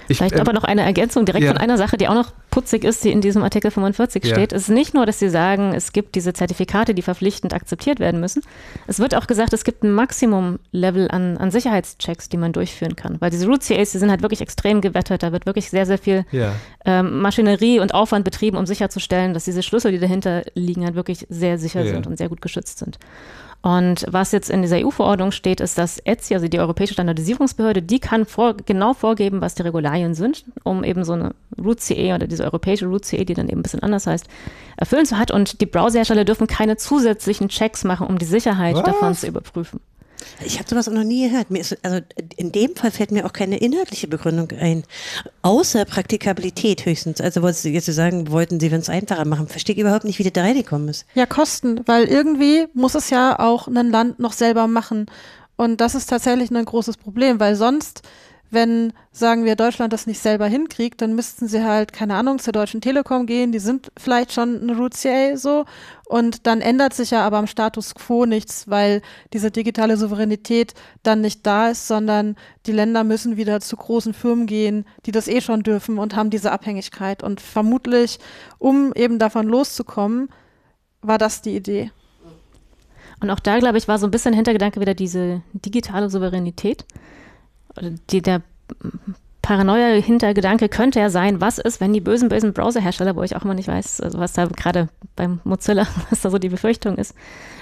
ich, Vielleicht ähm, aber noch eine Ergänzung direkt ja. von einer Sache, die auch noch putzig ist, die in diesem Artikel 45 ja. steht. Es ist nicht nur, dass sie sagen, es gibt diese Zertifikate, die verpflichtend akzeptiert werden müssen. Es wird auch gesagt, es gibt ein Maximum-Level an, an Sicherheitschecks, die man durchführen kann. Weil diese Root CAs, die sind halt wirklich extrem gewettet. Da wird wirklich sehr, sehr viel ja. ähm, Maschinerie und Aufwand betrieben, um sicherzustellen, dass diese Schlüssel, die dahinter liegen, halt wirklich sehr sicher sind und sehr gut geschützt sind. Und was jetzt in dieser EU-Verordnung steht, ist, dass ETSI, also die Europäische Standardisierungsbehörde, die kann vor, genau vorgeben, was die Regularien sind, um eben so eine Root-CE oder diese europäische Root-CE, die dann eben ein bisschen anders heißt, erfüllen zu hat. Und die Browserhersteller dürfen keine zusätzlichen Checks machen, um die Sicherheit was? davon zu überprüfen. Ich habe sowas auch noch nie gehört. Ist, also in dem Fall fällt mir auch keine inhaltliche Begründung ein, außer Praktikabilität höchstens. Also wolltest du jetzt sagen, wollten sie, es einfacher machen. Verstehe ich überhaupt nicht, wie das da reingekommen ist. Ja, Kosten, weil irgendwie muss es ja auch ein Land noch selber machen. Und das ist tatsächlich ein großes Problem, weil sonst wenn, sagen wir, Deutschland das nicht selber hinkriegt, dann müssten sie halt, keine Ahnung, zur Deutschen Telekom gehen, die sind vielleicht schon eine Root CA so. Und dann ändert sich ja aber am Status quo nichts, weil diese digitale Souveränität dann nicht da ist, sondern die Länder müssen wieder zu großen Firmen gehen, die das eh schon dürfen und haben diese Abhängigkeit. Und vermutlich, um eben davon loszukommen, war das die Idee. Und auch da, glaube ich, war so ein bisschen Hintergedanke wieder diese digitale Souveränität die, der Paranoia Hintergedanke könnte ja sein, was ist, wenn die bösen, bösen Browserhersteller, wo ich auch immer nicht weiß, also was da gerade beim Mozilla, was da so die Befürchtung ist,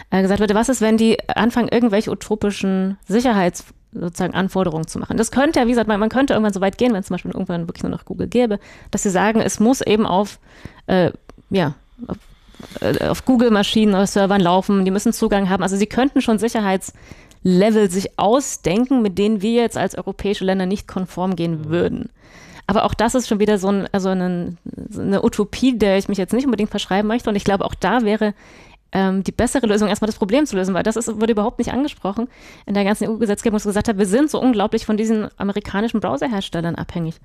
äh, gesagt wurde, was ist, wenn die anfangen, irgendwelche utopischen Sicherheits sozusagen Anforderungen zu machen. Das könnte ja, wie gesagt, man, man könnte irgendwann so weit gehen, wenn es zum Beispiel irgendwann wirklich nur noch Google gäbe, dass sie sagen, es muss eben auf, äh, ja, auf, äh, auf Google-Maschinen oder Servern laufen, die müssen Zugang haben. Also sie könnten schon Sicherheits- Level sich ausdenken, mit denen wir jetzt als europäische Länder nicht konform gehen würden. Aber auch das ist schon wieder so, ein, also eine, eine Utopie, der ich mich jetzt nicht unbedingt verschreiben möchte. Und ich glaube, auch da wäre ähm, die bessere Lösung, erstmal das Problem zu lösen, weil das ist, wurde überhaupt nicht angesprochen in der ganzen EU-Gesetzgebung, wo gesagt hat, wir sind so unglaublich von diesen amerikanischen Browserherstellern abhängig.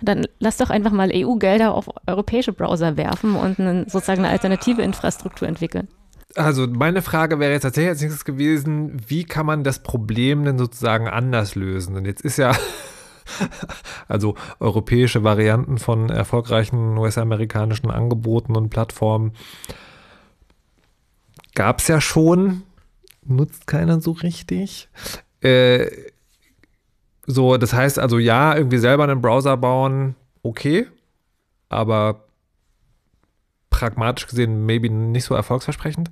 Dann lass doch einfach mal EU-Gelder auf europäische Browser werfen und eine, sozusagen eine alternative Infrastruktur entwickeln. Also meine Frage wäre jetzt tatsächlich als nächstes gewesen, wie kann man das Problem denn sozusagen anders lösen? Und jetzt ist ja, also europäische Varianten von erfolgreichen US-amerikanischen Angeboten und Plattformen gab es ja schon, nutzt keiner so richtig. Äh, so, das heißt also ja, irgendwie selber einen Browser bauen, okay, aber pragmatisch gesehen maybe nicht so erfolgsversprechend.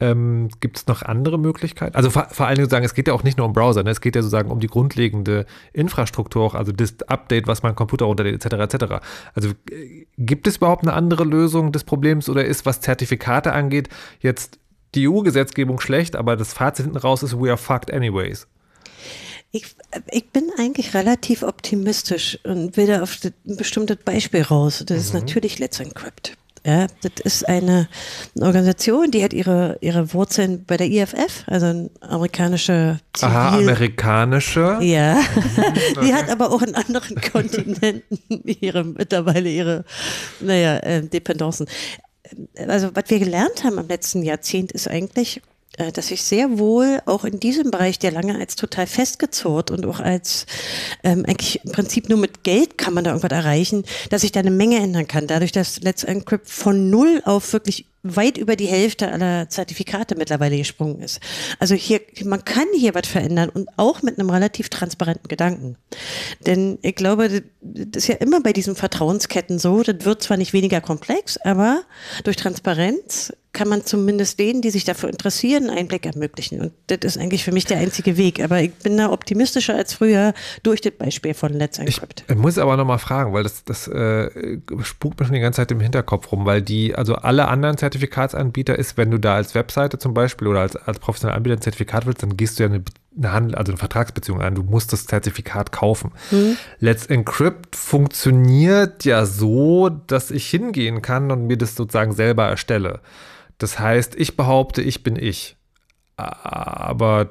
Ähm, Gibt es noch andere Möglichkeiten? Also vor, vor allen Dingen sagen, es geht ja auch nicht nur um Browser, ne? es geht ja sozusagen um die grundlegende Infrastruktur auch, also das Update, was mein Computer runterlädt, etc. etc. Also äh, gibt es überhaupt eine andere Lösung des Problems oder ist, was Zertifikate angeht, jetzt die EU-Gesetzgebung schlecht, aber das Fazit hinten raus ist, we are fucked anyways? Ich, ich bin eigentlich relativ optimistisch und will da auf ein bestimmtes Beispiel raus. Das mhm. ist natürlich Let's Encrypt. Ja, das ist eine, Organisation, die hat ihre, ihre Wurzeln bei der IFF, also eine amerikanische Zivil Aha, amerikanische? Ja, mhm, die hat aber auch in anderen Kontinenten ihre, mittlerweile ihre, naja, äh, Dependancen. Also, was wir gelernt haben im letzten Jahrzehnt ist eigentlich, dass ich sehr wohl auch in diesem Bereich, der lange als total festgezurrt und auch als ähm, eigentlich im Prinzip nur mit Geld kann man da irgendwas erreichen, dass ich da eine Menge ändern kann. Dadurch, dass Let's Encrypt von null auf wirklich weit über die Hälfte aller Zertifikate mittlerweile gesprungen ist. Also hier, man kann hier was verändern und auch mit einem relativ transparenten Gedanken. Denn ich glaube, das ist ja immer bei diesen Vertrauensketten so, das wird zwar nicht weniger komplex, aber durch Transparenz kann man zumindest denen, die sich dafür interessieren, einen Einblick ermöglichen. Und das ist eigentlich für mich der einzige Weg. Aber ich bin da optimistischer als früher durch das Beispiel von Let's Encrypt. Ich muss aber nochmal fragen, weil das, das äh, spukt mir schon die ganze Zeit im Hinterkopf rum, weil die, also alle anderen Zertifikatsanbieter ist, wenn du da als Webseite zum Beispiel oder als, als professioneller Anbieter ein Zertifikat willst, dann gehst du ja eine, eine Handel, also eine Vertragsbeziehung an. Du musst das Zertifikat kaufen. Mhm. Let's Encrypt funktioniert ja so, dass ich hingehen kann und mir das sozusagen selber erstelle. Das heißt, ich behaupte, ich bin ich. Aber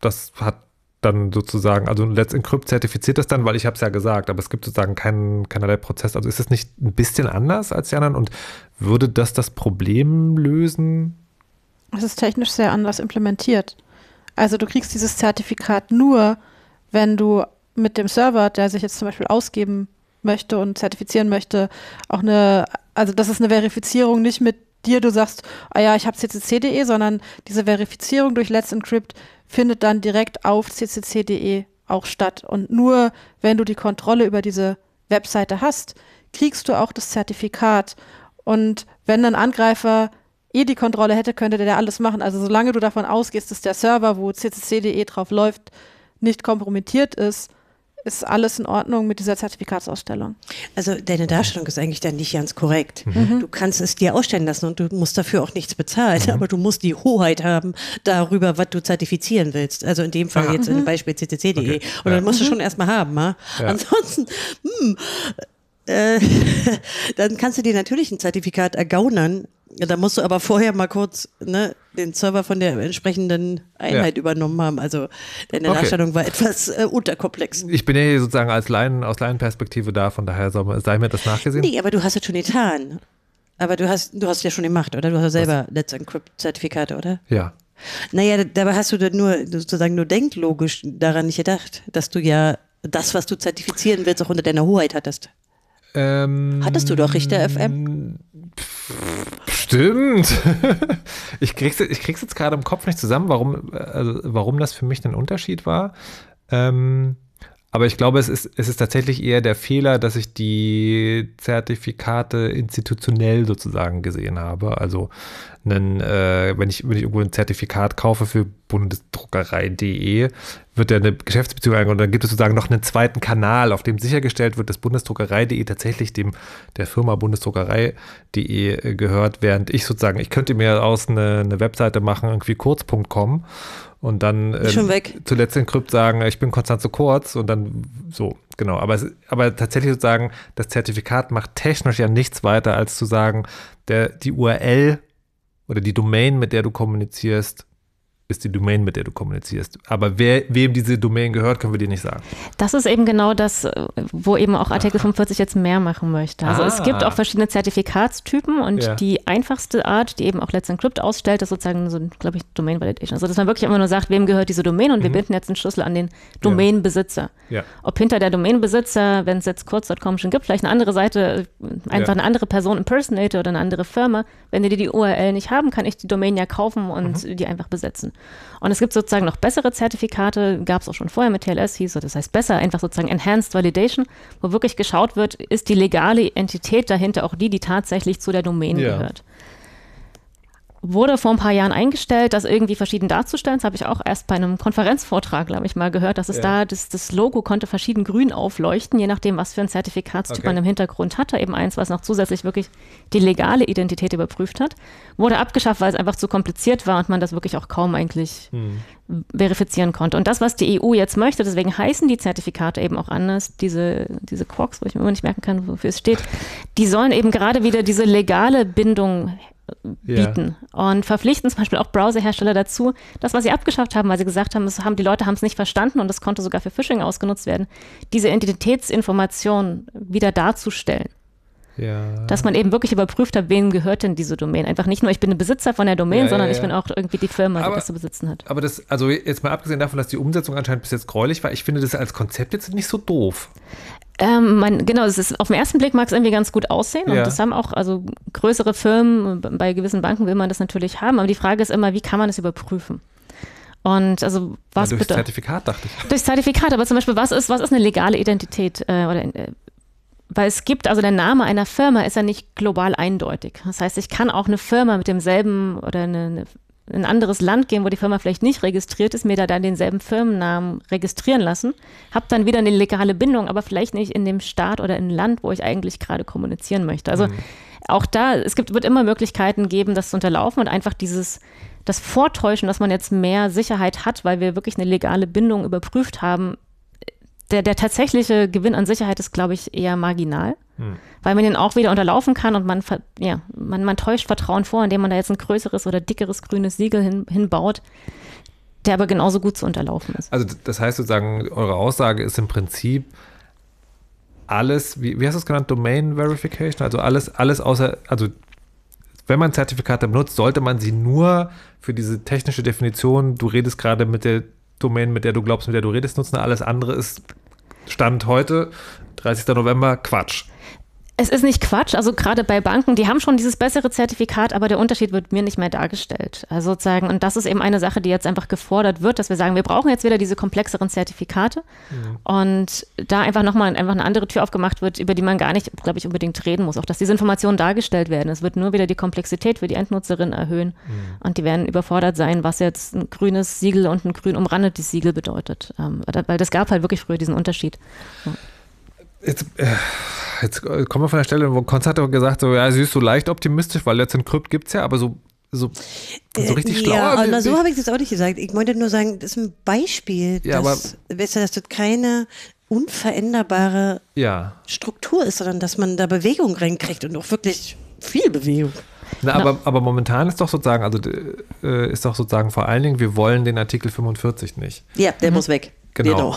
das hat dann sozusagen, also Let's Encrypt zertifiziert das dann, weil ich habe es ja gesagt, aber es gibt sozusagen keinen, keinerlei Prozess. Also ist es nicht ein bisschen anders als die anderen und würde das das Problem lösen? Es ist technisch sehr anders implementiert. Also du kriegst dieses Zertifikat nur, wenn du mit dem Server, der sich jetzt zum Beispiel ausgeben möchte und zertifizieren möchte, auch eine, also das ist eine Verifizierung nicht mit dir, du sagst, ah ja, ich habe ccc.de, sondern diese Verifizierung durch Let's Encrypt findet dann direkt auf ccc.de auch statt. Und nur wenn du die Kontrolle über diese Webseite hast, kriegst du auch das Zertifikat. Und wenn ein Angreifer eh die Kontrolle hätte, könnte der alles machen. Also solange du davon ausgehst, dass der Server, wo ccc.de drauf läuft, nicht kompromittiert ist, ist alles in Ordnung mit dieser Zertifikatsausstellung. Also deine Darstellung ist eigentlich dann nicht ganz korrekt. Mhm. Du kannst es dir ausstellen lassen und du musst dafür auch nichts bezahlen, mhm. aber du musst die Hoheit haben darüber, was du zertifizieren willst. Also in dem Fall Aha. jetzt mhm. in dem Beispiel ccc.de. Okay. Und dann musst du mhm. schon erstmal haben. Ja? Ansonsten, hm, äh, dann kannst du dir natürlich ein Zertifikat ergaunern, ja, da musst du aber vorher mal kurz ne, den Server von der entsprechenden Einheit ja. übernommen haben. Also deine okay. Darstellung war etwas äh, unterkomplex. Ich bin ja hier sozusagen als Laien, aus Laienperspektive da, von daher soll, sei mir das nachgesehen. Nee, aber du hast es schon getan. Aber du hast, du hast ja schon gemacht, oder? Du hast ja selber? Let's Encrypt-Zertifikate, oder? Ja. Naja, dabei hast du nur sozusagen nur denklogisch daran nicht gedacht, dass du ja das, was du zertifizieren willst, auch unter deiner Hoheit hattest. Ähm, Hattest du doch Richter FM? Stimmt. ich krieg's, ich krieg's jetzt gerade im Kopf nicht zusammen, warum, also warum das für mich ein Unterschied war. Ähm, aber ich glaube, es ist, es ist tatsächlich eher der Fehler, dass ich die Zertifikate institutionell sozusagen gesehen habe. Also einen, äh, wenn, ich, wenn ich irgendwo ein Zertifikat kaufe für bundesdruckerei.de, wird ja eine Geschäftsbeziehung eingegangen und dann gibt es sozusagen noch einen zweiten Kanal, auf dem sichergestellt wird, dass bundesdruckerei.de tatsächlich dem der Firma bundesdruckerei.de gehört, während ich sozusagen, ich könnte mir aus eine, eine Webseite machen, irgendwie kurz.com und dann äh, zuletzt in Krypt sagen, ich bin Konstanze Kurz und dann so, genau. Aber, es, aber tatsächlich sozusagen, das Zertifikat macht technisch ja nichts weiter, als zu sagen, der, die URL oder die Domain, mit der du kommunizierst, ist die Domain, mit der du kommunizierst. Aber wer, wem diese Domain gehört, können wir dir nicht sagen. Das ist eben genau das, wo eben auch Artikel Aha. 45 jetzt mehr machen möchte. Also ah. es gibt auch verschiedene Zertifikatstypen und ja. die einfachste Art, die eben auch Let's Encrypt ausstellt, ist sozusagen so, glaube ich, Domain Validation. Also dass man wirklich immer nur sagt, wem gehört diese Domain und mhm. wir binden jetzt einen Schlüssel an den Domainbesitzer. Ja. Ob hinter der Domainbesitzer, wenn es jetzt kurz.com schon gibt, vielleicht eine andere Seite, einfach ja. eine andere Person Impersonator oder eine andere Firma, wenn die die URL nicht haben, kann ich die Domain ja kaufen und mhm. die einfach besetzen. Und es gibt sozusagen noch bessere Zertifikate, gab es auch schon vorher mit TLS, hieß so, das heißt besser, einfach sozusagen Enhanced Validation, wo wirklich geschaut wird, ist die legale Entität dahinter auch die, die tatsächlich zu der Domain ja. gehört wurde vor ein paar Jahren eingestellt, das irgendwie verschieden darzustellen. Das habe ich auch erst bei einem Konferenzvortrag, glaube ich, mal gehört, dass es ja. da, das, das, Logo konnte verschieden grün aufleuchten, je nachdem, was für ein Zertifikatstyp okay. man im Hintergrund hatte. Eben eins, was noch zusätzlich wirklich die legale Identität überprüft hat. Wurde abgeschafft, weil es einfach zu kompliziert war und man das wirklich auch kaum eigentlich hm. verifizieren konnte. Und das, was die EU jetzt möchte, deswegen heißen die Zertifikate eben auch anders, diese, diese Quarks, wo ich mir immer nicht merken kann, wofür es steht, die sollen eben gerade wieder diese legale Bindung bieten ja. und verpflichten zum Beispiel auch Browserhersteller dazu, das, was sie abgeschafft haben, weil sie gesagt haben, haben die Leute haben es nicht verstanden und es konnte sogar für Phishing ausgenutzt werden, diese Identitätsinformation wieder darzustellen. Ja. Dass man eben wirklich überprüft hat, wem gehört denn diese Domain. Einfach nicht nur, ich bin ein Besitzer von der Domain, ja, sondern ich bin auch irgendwie die Firma, aber, die das zu besitzen hat. Aber das, also jetzt mal abgesehen davon, dass die Umsetzung anscheinend bis jetzt gräulich war, ich finde das als Konzept jetzt nicht so doof. Ähm, man, genau, es ist, auf den ersten Blick mag es irgendwie ganz gut aussehen und das haben auch, also größere Firmen, bei gewissen Banken will man das natürlich haben, aber die Frage ist immer, wie kann man es überprüfen? Und also was ja, durchs Zertifikat dachte ich. Durchs Zertifikat, aber zum Beispiel, was ist, was ist eine legale Identität äh, oder äh, weil es gibt, also der Name einer Firma ist ja nicht global eindeutig. Das heißt, ich kann auch eine Firma mit demselben oder eine, eine ein anderes Land gehen, wo die Firma vielleicht nicht registriert ist, mir da dann denselben Firmennamen registrieren lassen, habe dann wieder eine legale Bindung, aber vielleicht nicht in dem Staat oder im Land, wo ich eigentlich gerade kommunizieren möchte. Also mhm. auch da, es gibt, wird immer Möglichkeiten geben, das zu unterlaufen und einfach dieses, das Vortäuschen, dass man jetzt mehr Sicherheit hat, weil wir wirklich eine legale Bindung überprüft haben, der, der tatsächliche Gewinn an Sicherheit ist, glaube ich, eher marginal, hm. weil man den auch wieder unterlaufen kann und man, ja, man, man täuscht Vertrauen vor, indem man da jetzt ein größeres oder dickeres grünes Siegel hin, hinbaut, der aber genauso gut zu unterlaufen ist. Also das heißt sozusagen, eure Aussage ist im Prinzip alles, wie, wie hast du es genannt, Domain Verification, also alles, alles außer, also wenn man Zertifikate benutzt, sollte man sie nur für diese technische Definition, du redest gerade mit der Domain, mit der du glaubst, mit der du redest, nutzen. Alles andere ist Stand heute, 30. November, Quatsch. Es ist nicht Quatsch, also gerade bei Banken, die haben schon dieses bessere Zertifikat, aber der Unterschied wird mir nicht mehr dargestellt. Also sozusagen, und das ist eben eine Sache, die jetzt einfach gefordert wird, dass wir sagen, wir brauchen jetzt wieder diese komplexeren Zertifikate mhm. und da einfach nochmal einfach eine andere Tür aufgemacht wird, über die man gar nicht, glaube ich, unbedingt reden muss, auch dass diese Informationen dargestellt werden. Es wird nur wieder die Komplexität für die Endnutzerin erhöhen mhm. und die werden überfordert sein, was jetzt ein grünes Siegel und ein grün umrandetes Siegel bedeutet. Ähm, weil das gab halt wirklich früher diesen Unterschied. Ja. Jetzt, äh, jetzt kommen wir von der Stelle, wo Konzert hat gesagt, so, ja, sie ist so leicht optimistisch, weil jetzt ein Krypt gibt es ja, aber so, so, so richtig äh, schlau. Ja, aber so habe ich das auch nicht gesagt. Ich wollte nur sagen, das ist ein Beispiel, ja, dass, aber, dass das keine unveränderbare ja. Struktur ist, sondern dass man da Bewegung reinkriegt und auch wirklich viel Bewegung. Na, aber, aber momentan ist doch sozusagen, also äh, ist doch sozusagen vor allen Dingen, wir wollen den Artikel 45 nicht. Ja, der mhm. muss weg. Genau.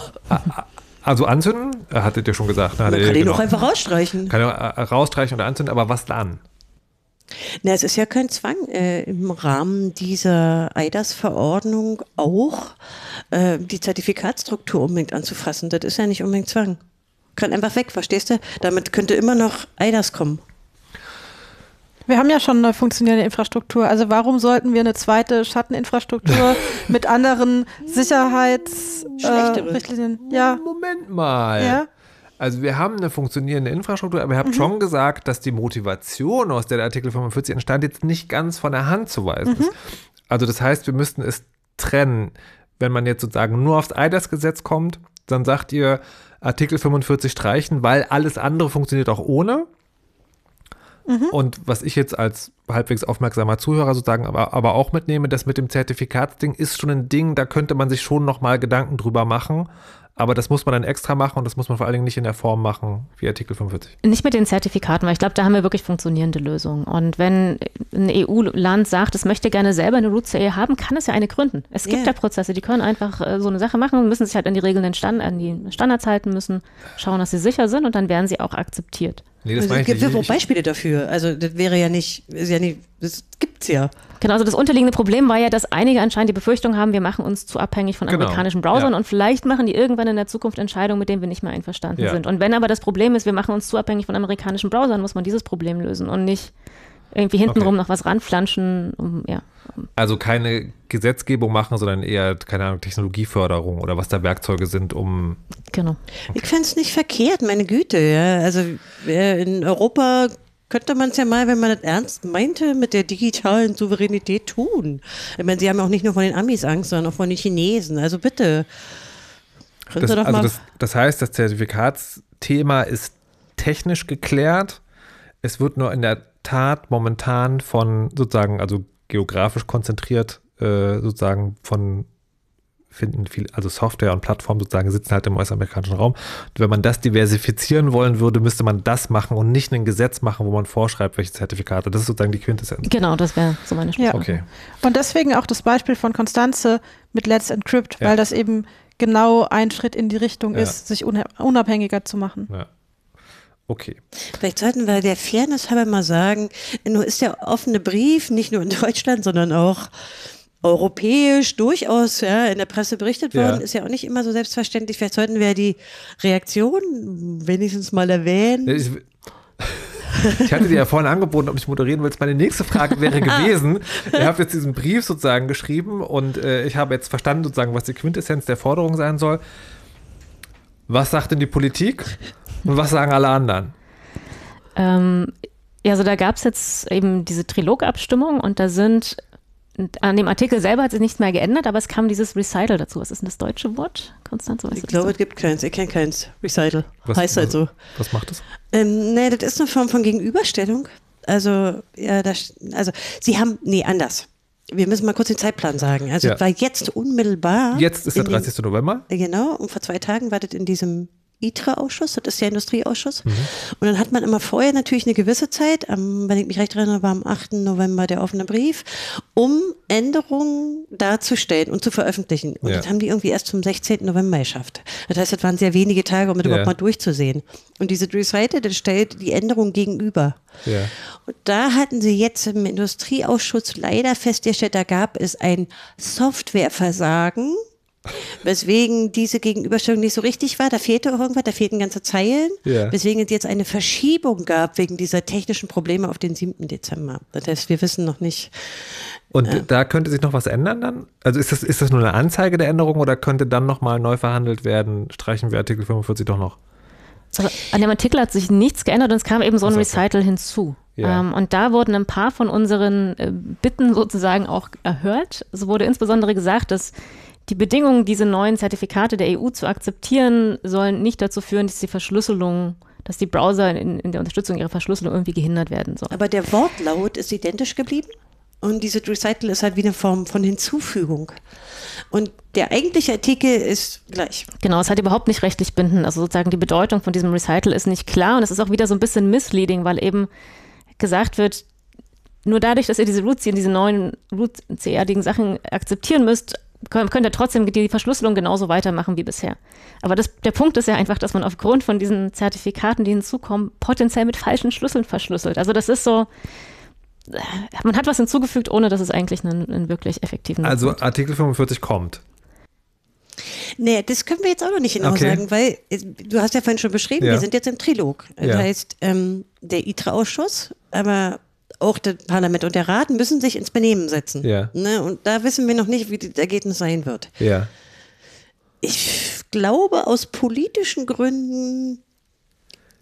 Also anzünden, hattet ihr schon gesagt. Ne? Man kann den genau. auch einfach rausstreichen. Kann er äh, rausstreichen oder anzünden, aber was dann? Na, es ist ja kein Zwang, äh, im Rahmen dieser EIDAS-Verordnung auch äh, die Zertifikatsstruktur unbedingt anzufassen. Das ist ja nicht unbedingt Zwang. Kann einfach weg, verstehst du? Damit könnte immer noch EIDAS kommen. Wir haben ja schon eine funktionierende Infrastruktur. Also warum sollten wir eine zweite Schatteninfrastruktur mit anderen Sicherheitsrichtlinien? Äh, ja. Moment mal. Ja? Also wir haben eine funktionierende Infrastruktur, aber ihr habt mhm. schon gesagt, dass die Motivation, aus der der Artikel 45 entstand, jetzt nicht ganz von der Hand zu weisen mhm. ist. Also das heißt, wir müssten es trennen. Wenn man jetzt sozusagen nur aufs EIDAS-Gesetz kommt, dann sagt ihr Artikel 45 streichen, weil alles andere funktioniert auch ohne. Mhm. Und was ich jetzt als halbwegs aufmerksamer Zuhörer sozusagen aber, aber auch mitnehme, das mit dem Zertifikatsding ist schon ein Ding, da könnte man sich schon nochmal Gedanken drüber machen. Aber das muss man dann extra machen und das muss man vor allen Dingen nicht in der Form machen wie Artikel 45. Nicht mit den Zertifikaten, weil ich glaube, da haben wir wirklich funktionierende Lösungen. Und wenn ein EU-Land sagt, es möchte gerne selber eine Root CE haben, kann es ja eine gründen. Es gibt yeah. ja Prozesse, die können einfach äh, so eine Sache machen und müssen sich halt an die Regeln, Stand, an die Standards halten müssen, schauen, dass sie sicher sind und dann werden sie auch akzeptiert. Nee, das also, es gibt ja Beispiele dafür. Also das wäre ja nicht, ist ja nicht, das gibt's ja. Genau, also das unterliegende Problem war ja, dass einige anscheinend die Befürchtung haben, wir machen uns zu abhängig von genau. amerikanischen Browsern ja. und vielleicht machen die irgendwann in der Zukunft Entscheidungen, mit denen wir nicht mehr einverstanden ja. sind. Und wenn aber das Problem ist, wir machen uns zu abhängig von amerikanischen Browsern, muss man dieses Problem lösen und nicht irgendwie hintenrum okay. noch was ranflanschen. Um, ja. Also keine Gesetzgebung machen, sondern eher, keine Ahnung, Technologieförderung oder was da Werkzeuge sind, um. Genau. Okay. Ich fände es nicht verkehrt, meine Güte. Ja. Also in Europa könnte man es ja mal, wenn man das ernst meinte, mit der digitalen Souveränität tun. Ich meine, sie haben auch nicht nur von den Amis Angst, sondern auch von den Chinesen. Also bitte. Das, also das, das heißt, das Zertifikatsthema ist technisch geklärt. Es wird nur in der Tat momentan von sozusagen, also geografisch konzentriert, äh, sozusagen von finden viel, also Software und Plattformen sozusagen sitzen halt im US-amerikanischen Raum. Und wenn man das diversifizieren wollen würde, müsste man das machen und nicht ein Gesetz machen, wo man vorschreibt, welche Zertifikate. Das ist sozusagen die Quintessenz. Genau, das wäre so meine Sprache. Ja. Okay. Und deswegen auch das Beispiel von Konstanze mit Let's Encrypt, ja. weil das eben genau ein Schritt in die Richtung ja. ist, sich unabhängiger zu machen. Ja. Okay. Vielleicht sollten wir der Fairness halber mal sagen, nur ist der offene Brief nicht nur in Deutschland, sondern auch europäisch durchaus ja, in der Presse berichtet worden, ja. ist ja auch nicht immer so selbstverständlich. Vielleicht sollten wir die Reaktion wenigstens mal erwähnen. Ich, ich hatte dir ja vorhin angeboten, ob ich moderieren willst. Meine nächste Frage wäre gewesen, ihr habt jetzt diesen Brief sozusagen geschrieben und äh, ich habe jetzt verstanden sozusagen, was die Quintessenz der Forderung sein soll. Was sagt denn die Politik und was sagen alle anderen? Ähm, ja, also da gab es jetzt eben diese Trilogabstimmung und da sind an dem Artikel selber hat sich nichts mehr geändert, aber es kam dieses Recital dazu. Was ist denn das deutsche Wort, Konstanze? Ich glaube, es gibt keins. Ich kenne keins. Recital. Was, heißt halt so. Was macht das? Ähm, nee, das ist eine Form von Gegenüberstellung. Also, ja, das, also, sie haben, nee, anders. Wir müssen mal kurz den Zeitplan sagen. Also, ja. war jetzt unmittelbar. Jetzt ist der 30. Den, November. Genau, und vor zwei Tagen war das in diesem ITRA-Ausschuss, das ist der Industrieausschuss. Mhm. Und dann hat man immer vorher natürlich eine gewisse Zeit, am, wenn ich mich recht erinnere, war am 8. November der offene Brief, um Änderungen darzustellen und zu veröffentlichen. Und ja. das haben die irgendwie erst zum 16. November geschafft. Das heißt, das waren sehr wenige Tage, um das ja. überhaupt mal durchzusehen. Und diese Recited, das stellt die Änderung gegenüber. Ja. Und da hatten sie jetzt im Industrieausschuss leider festgestellt, da gab es ein Softwareversagen Weswegen diese Gegenüberstellung nicht so richtig war. Da fehlte auch irgendwas, da fehlten ganze Zeilen. Ja. Weswegen es jetzt eine Verschiebung gab wegen dieser technischen Probleme auf den 7. Dezember. Das heißt, wir wissen noch nicht. Und äh, da könnte sich noch was ändern dann? Also ist das, ist das nur eine Anzeige der Änderung oder könnte dann nochmal neu verhandelt werden? Streichen wir Artikel 45 doch noch? Also an dem Artikel hat sich nichts geändert und es kam eben so ein Recital hinzu. Ja. Ähm, und da wurden ein paar von unseren äh, Bitten sozusagen auch erhört. Es wurde insbesondere gesagt, dass die Bedingungen, diese neuen Zertifikate der EU zu akzeptieren, sollen nicht dazu führen, dass die Verschlüsselung dass die Browser in, in, der Unterstützung ihrer Verschlüsselung irgendwie gehindert werden sollen. Aber der Wortlaut ist identisch geblieben und diese Recital ist halt wie eine Form von Hinzufügung. Und der eigentliche Artikel ist gleich. Genau, es hat überhaupt nicht rechtlich binden. Also sozusagen die Bedeutung von diesem Recital ist nicht klar und es ist auch wieder so ein bisschen misleading, weil eben gesagt wird, nur dadurch, dass ihr diese Roots, diese neuen Root-CR-digen Sachen akzeptieren müsst, könnt ihr trotzdem die Verschlüsselung genauso weitermachen wie bisher. Aber das, der Punkt ist ja einfach, dass man aufgrund von diesen Zertifikaten, die hinzukommen, potenziell mit falschen Schlüsseln verschlüsselt. Also das ist so, äh, man hat was hinzugefügt, ohne dass es eigentlich einen, einen wirklich effektiven. Also hat. Artikel 45 kommt. Nee, das können wir jetzt auch noch nicht genau okay. sagen, weil äh, du hast ja vorhin schon beschrieben, ja. wir sind jetzt im Trilog. Das ja. heißt, ähm, der ITRA-Ausschuss, aber auch das Parlament und der Rat müssen sich ins Benehmen setzen. Ja. Ne? Und da wissen wir noch nicht, wie das Ergebnis sein wird. Ja. Ich glaube, aus politischen Gründen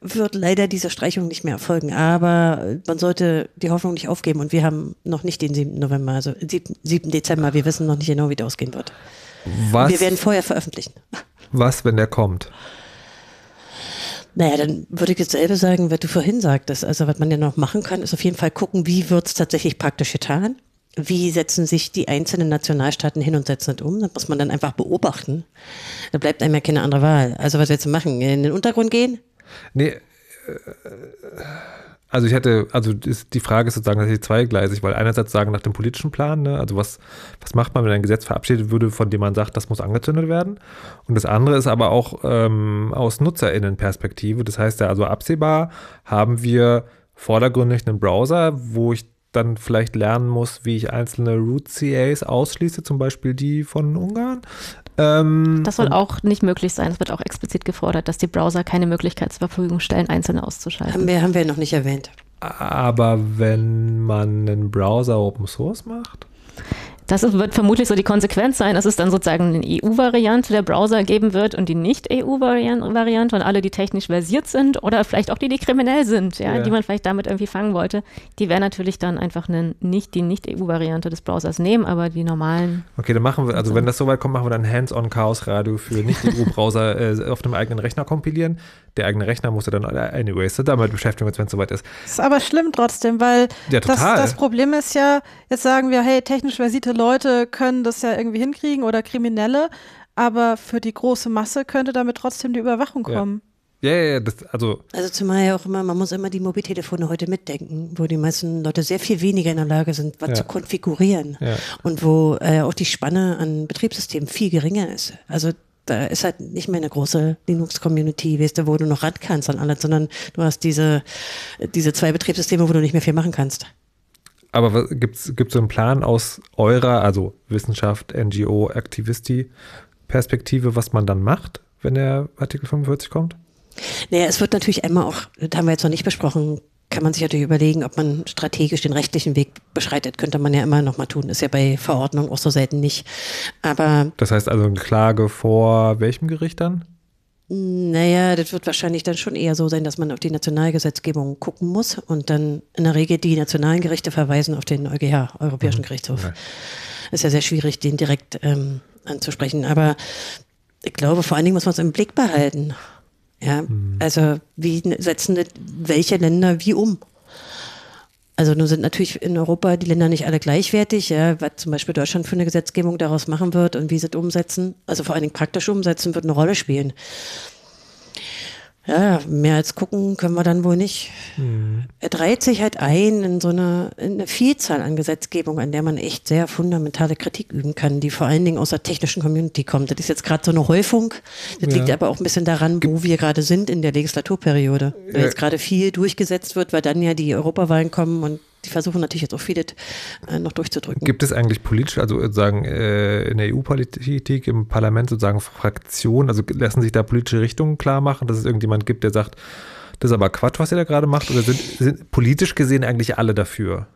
wird leider diese Streichung nicht mehr erfolgen. Aber man sollte die Hoffnung nicht aufgeben. Und wir haben noch nicht den 7. November, also 7. Dezember. Wir wissen noch nicht genau, wie das ausgehen wird. Was, wir werden vorher veröffentlichen. Was, wenn der kommt? Naja, dann würde ich jetzt selber sagen, was du vorhin sagtest. Also was man ja noch machen kann, ist auf jeden Fall gucken, wie wird es tatsächlich praktisch getan. wie setzen sich die einzelnen Nationalstaaten hin und setzen das um? Das muss man dann einfach beobachten. Da bleibt einem ja keine andere Wahl. Also was willst du machen? In den Untergrund gehen? Nee, äh, also ich hätte, also die Frage ist sozusagen tatsächlich zweigleisig, weil einerseits sagen nach dem politischen Plan, ne, also was, was macht man, wenn ein Gesetz verabschiedet würde, von dem man sagt, das muss angezündet werden. Und das andere ist aber auch ähm, aus NutzerInnen-Perspektive. Das heißt ja, also absehbar haben wir vordergründig einen Browser, wo ich dann vielleicht lernen muss, wie ich einzelne Root-CAs ausschließe, zum Beispiel die von Ungarn. Ähm, das soll auch nicht möglich sein. Es wird auch explizit gefordert, dass die Browser keine Möglichkeit zur Verfügung stellen, einzelne auszuschalten. Haben wir, haben wir noch nicht erwähnt. Aber wenn man einen Browser Open Source macht? Das wird vermutlich so die Konsequenz sein, dass es dann sozusagen eine EU-Variante der Browser geben wird und die Nicht-EU-Variante und alle, die technisch versiert sind oder vielleicht auch die, die kriminell sind, ja, ja. die man vielleicht damit irgendwie fangen wollte, die werden natürlich dann einfach eine, nicht die Nicht-EU-Variante des Browsers nehmen, aber die normalen. Okay, dann machen wir, also wenn das soweit kommt, machen wir dann Hands-on-Chaos-Radio für Nicht-EU-Browser äh, auf dem eigenen Rechner kompilieren der eigene Rechner musste dann anyways damit beschäftigen, wenn es soweit ist. Das ist aber schlimm trotzdem, weil ja, das, das, Problem ist ja, jetzt sagen wir, hey, technisch versierte Leute können das ja irgendwie hinkriegen oder Kriminelle, aber für die große Masse könnte damit trotzdem die Überwachung kommen. Ja, ja, ja, das, also. Also zumal ja auch immer, man muss immer die Mobiltelefone heute mitdenken, wo die meisten Leute sehr viel weniger in der Lage sind, was ja. zu konfigurieren. Ja. Und wo äh, auch die Spanne an Betriebssystemen viel geringer ist. Also da ist halt nicht mehr eine große Linux-Community, weißt du, wo du noch ran kannst an alles, sondern du hast diese, diese zwei Betriebssysteme, wo du nicht mehr viel machen kannst. Aber gibt es so einen Plan aus eurer, also Wissenschaft, NGO, Aktivisti-Perspektive, was man dann macht, wenn der Artikel 45 kommt? Naja, es wird natürlich einmal auch, das haben wir jetzt noch nicht besprochen, kann man sich natürlich überlegen, ob man strategisch den rechtlichen Weg beschreitet. Könnte man ja immer noch mal tun. Ist ja bei Verordnungen auch so selten nicht. Aber. Das heißt also eine Klage vor welchem Gericht dann? Naja, das wird wahrscheinlich dann schon eher so sein, dass man auf die Nationalgesetzgebung gucken muss und dann in der Regel die nationalen Gerichte verweisen auf den EuGH, Europäischen mhm. Gerichtshof. Okay. Ist ja sehr schwierig, den direkt ähm, anzusprechen. Aber ich glaube, vor allen Dingen muss man es im Blick behalten. Ja, mhm. also wie setzen welche Länder wie um? Also nun sind natürlich in Europa die Länder nicht alle gleichwertig, ja, was zum Beispiel Deutschland für eine Gesetzgebung daraus machen wird und wie sie es umsetzen, also vor allen Dingen praktisch umsetzen, wird eine Rolle spielen. Ja, mehr als gucken können wir dann wohl nicht. Mhm. Er dreht sich halt ein in so eine, in eine Vielzahl an Gesetzgebung, an der man echt sehr fundamentale Kritik üben kann, die vor allen Dingen aus der technischen Community kommt. Das ist jetzt gerade so eine Häufung. Das ja. liegt aber auch ein bisschen daran, wo wir gerade sind in der Legislaturperiode. Weil jetzt gerade viel durchgesetzt wird, weil dann ja die Europawahlen kommen und die versuchen natürlich jetzt auch viele äh, noch durchzudrücken. Gibt es eigentlich politisch, also sozusagen äh, in der EU-Politik, im Parlament sozusagen Fraktionen, also lassen sich da politische Richtungen klar machen, dass es irgendjemand gibt, der sagt, das ist aber Quatsch, was ihr da gerade macht, oder sind, sind politisch gesehen eigentlich alle dafür?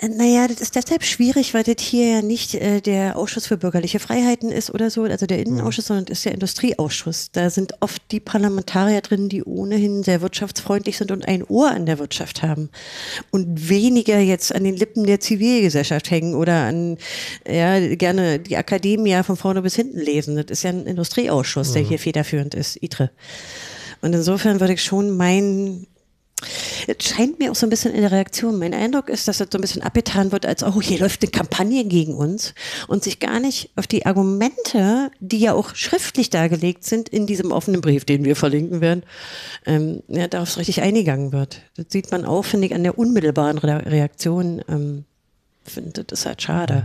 Naja, das ist deshalb schwierig, weil das hier ja nicht äh, der Ausschuss für bürgerliche Freiheiten ist oder so, also der Innenausschuss, mhm. sondern das ist der Industrieausschuss. Da sind oft die Parlamentarier drin, die ohnehin sehr wirtschaftsfreundlich sind und ein Ohr an der Wirtschaft haben und weniger jetzt an den Lippen der Zivilgesellschaft hängen oder an, ja, gerne die Akademie von vorne bis hinten lesen. Das ist ja ein Industrieausschuss, mhm. der hier federführend ist, ITRE. Und insofern würde ich schon meinen, es scheint mir auch so ein bisschen in der Reaktion. Mein Eindruck ist, dass das so ein bisschen abgetan wird, als, oh, hier läuft eine Kampagne gegen uns und sich gar nicht auf die Argumente, die ja auch schriftlich dargelegt sind in diesem offenen Brief, den wir verlinken werden, ähm, ja, darauf richtig eingegangen wird. Das sieht man auch, finde ich, an der unmittelbaren Reaktion ähm, finde, das ist halt schade.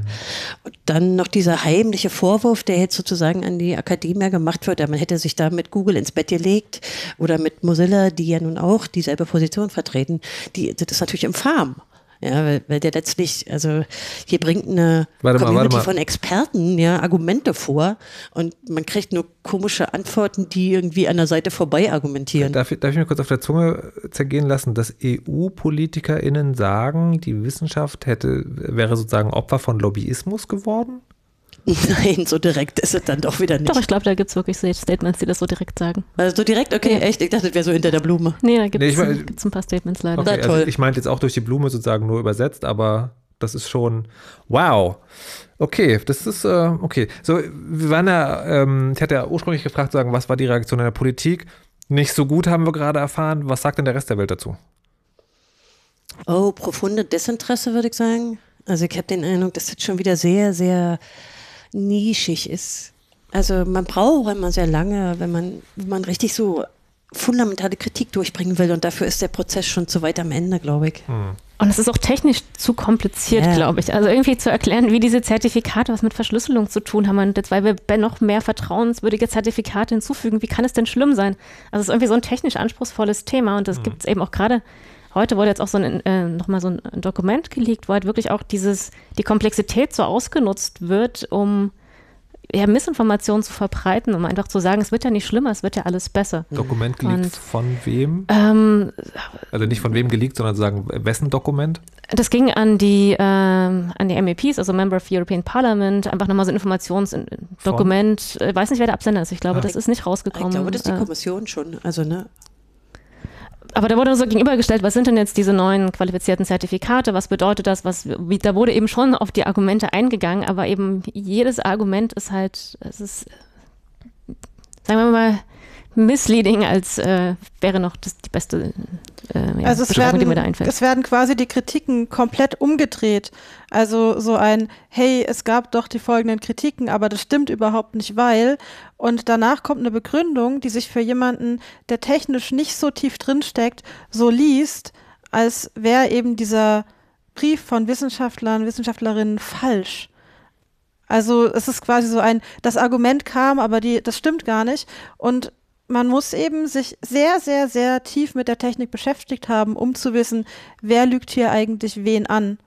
Und dann noch dieser heimliche Vorwurf, der jetzt sozusagen an die Akademie gemacht wird, man hätte sich da mit Google ins Bett gelegt oder mit Mozilla, die ja nun auch dieselbe Position vertreten, die, das ist natürlich infam. Ja, weil, weil der letztlich, also hier bringt eine warte Community mal, von Experten ja Argumente vor und man kriegt nur komische Antworten, die irgendwie an der Seite vorbei argumentieren. Darf, darf ich mir kurz auf der Zunge zergehen lassen, dass EU-PolitikerInnen sagen, die Wissenschaft hätte, wäre sozusagen Opfer von Lobbyismus geworden? Nein, so direkt ist es dann doch wieder nicht. Doch, ich glaube, da gibt es wirklich Statements, die das so direkt sagen. Also so direkt? Okay, ja. echt? Ich dachte, das wäre so hinter der Blume. Nee, da gibt es nee, ein paar Statements leider. Okay, also ich meinte jetzt auch durch die Blume sozusagen nur übersetzt, aber das ist schon wow. Okay, das ist äh, okay. So, wir waren ja, ähm, ich hatte ja ursprünglich gefragt, sagen, was war die Reaktion in der Politik? Nicht so gut haben wir gerade erfahren. Was sagt denn der Rest der Welt dazu? Oh, profunde Desinteresse, würde ich sagen. Also ich habe den Eindruck, das schon wieder sehr, sehr nischig ist. Also man braucht immer sehr lange, wenn man, wenn man richtig so fundamentale Kritik durchbringen will und dafür ist der Prozess schon zu weit am Ende, glaube ich. Hm. Und es ist auch technisch zu kompliziert, ja. glaube ich. Also irgendwie zu erklären, wie diese Zertifikate was mit Verschlüsselung zu tun haben und jetzt, weil wir noch mehr vertrauenswürdige Zertifikate hinzufügen, wie kann es denn schlimm sein? Also es ist irgendwie so ein technisch anspruchsvolles Thema und das mhm. gibt es eben auch gerade Heute wurde jetzt auch so ein, äh, nochmal so ein Dokument geleakt, wo halt wirklich auch dieses, die Komplexität so ausgenutzt wird, um ja, Missinformationen zu verbreiten, um einfach zu sagen, es wird ja nicht schlimmer, es wird ja alles besser. Dokument geleakt Und, von wem? Ähm, also nicht von wem geleakt, sondern sagen, wessen Dokument? Das ging an die, ähm, an die MEPs, also Member of the European Parliament, einfach nochmal so ein Informationsdokument. Ich weiß nicht, wer der Absender ist. Ich glaube, ah. das ist nicht rausgekommen. Ich glaube, das ist die äh, Kommission schon. Also, ne? Aber da wurde so gegenübergestellt, was sind denn jetzt diese neuen qualifizierten Zertifikate, was bedeutet das, was, wie, da wurde eben schon auf die Argumente eingegangen, aber eben jedes Argument ist halt, es ist, sagen wir mal, misleading, als äh, wäre noch das, die beste äh, ja, also es werden, die mir da einfällt. Es werden quasi die Kritiken komplett umgedreht. Also so ein, hey, es gab doch die folgenden Kritiken, aber das stimmt überhaupt nicht, weil. Und danach kommt eine Begründung, die sich für jemanden, der technisch nicht so tief drinsteckt, so liest, als wäre eben dieser Brief von Wissenschaftlern, Wissenschaftlerinnen falsch. Also es ist quasi so ein, das Argument kam, aber die, das stimmt gar nicht. Und man muss eben sich sehr, sehr, sehr tief mit der Technik beschäftigt haben, um zu wissen, wer lügt hier eigentlich wen an.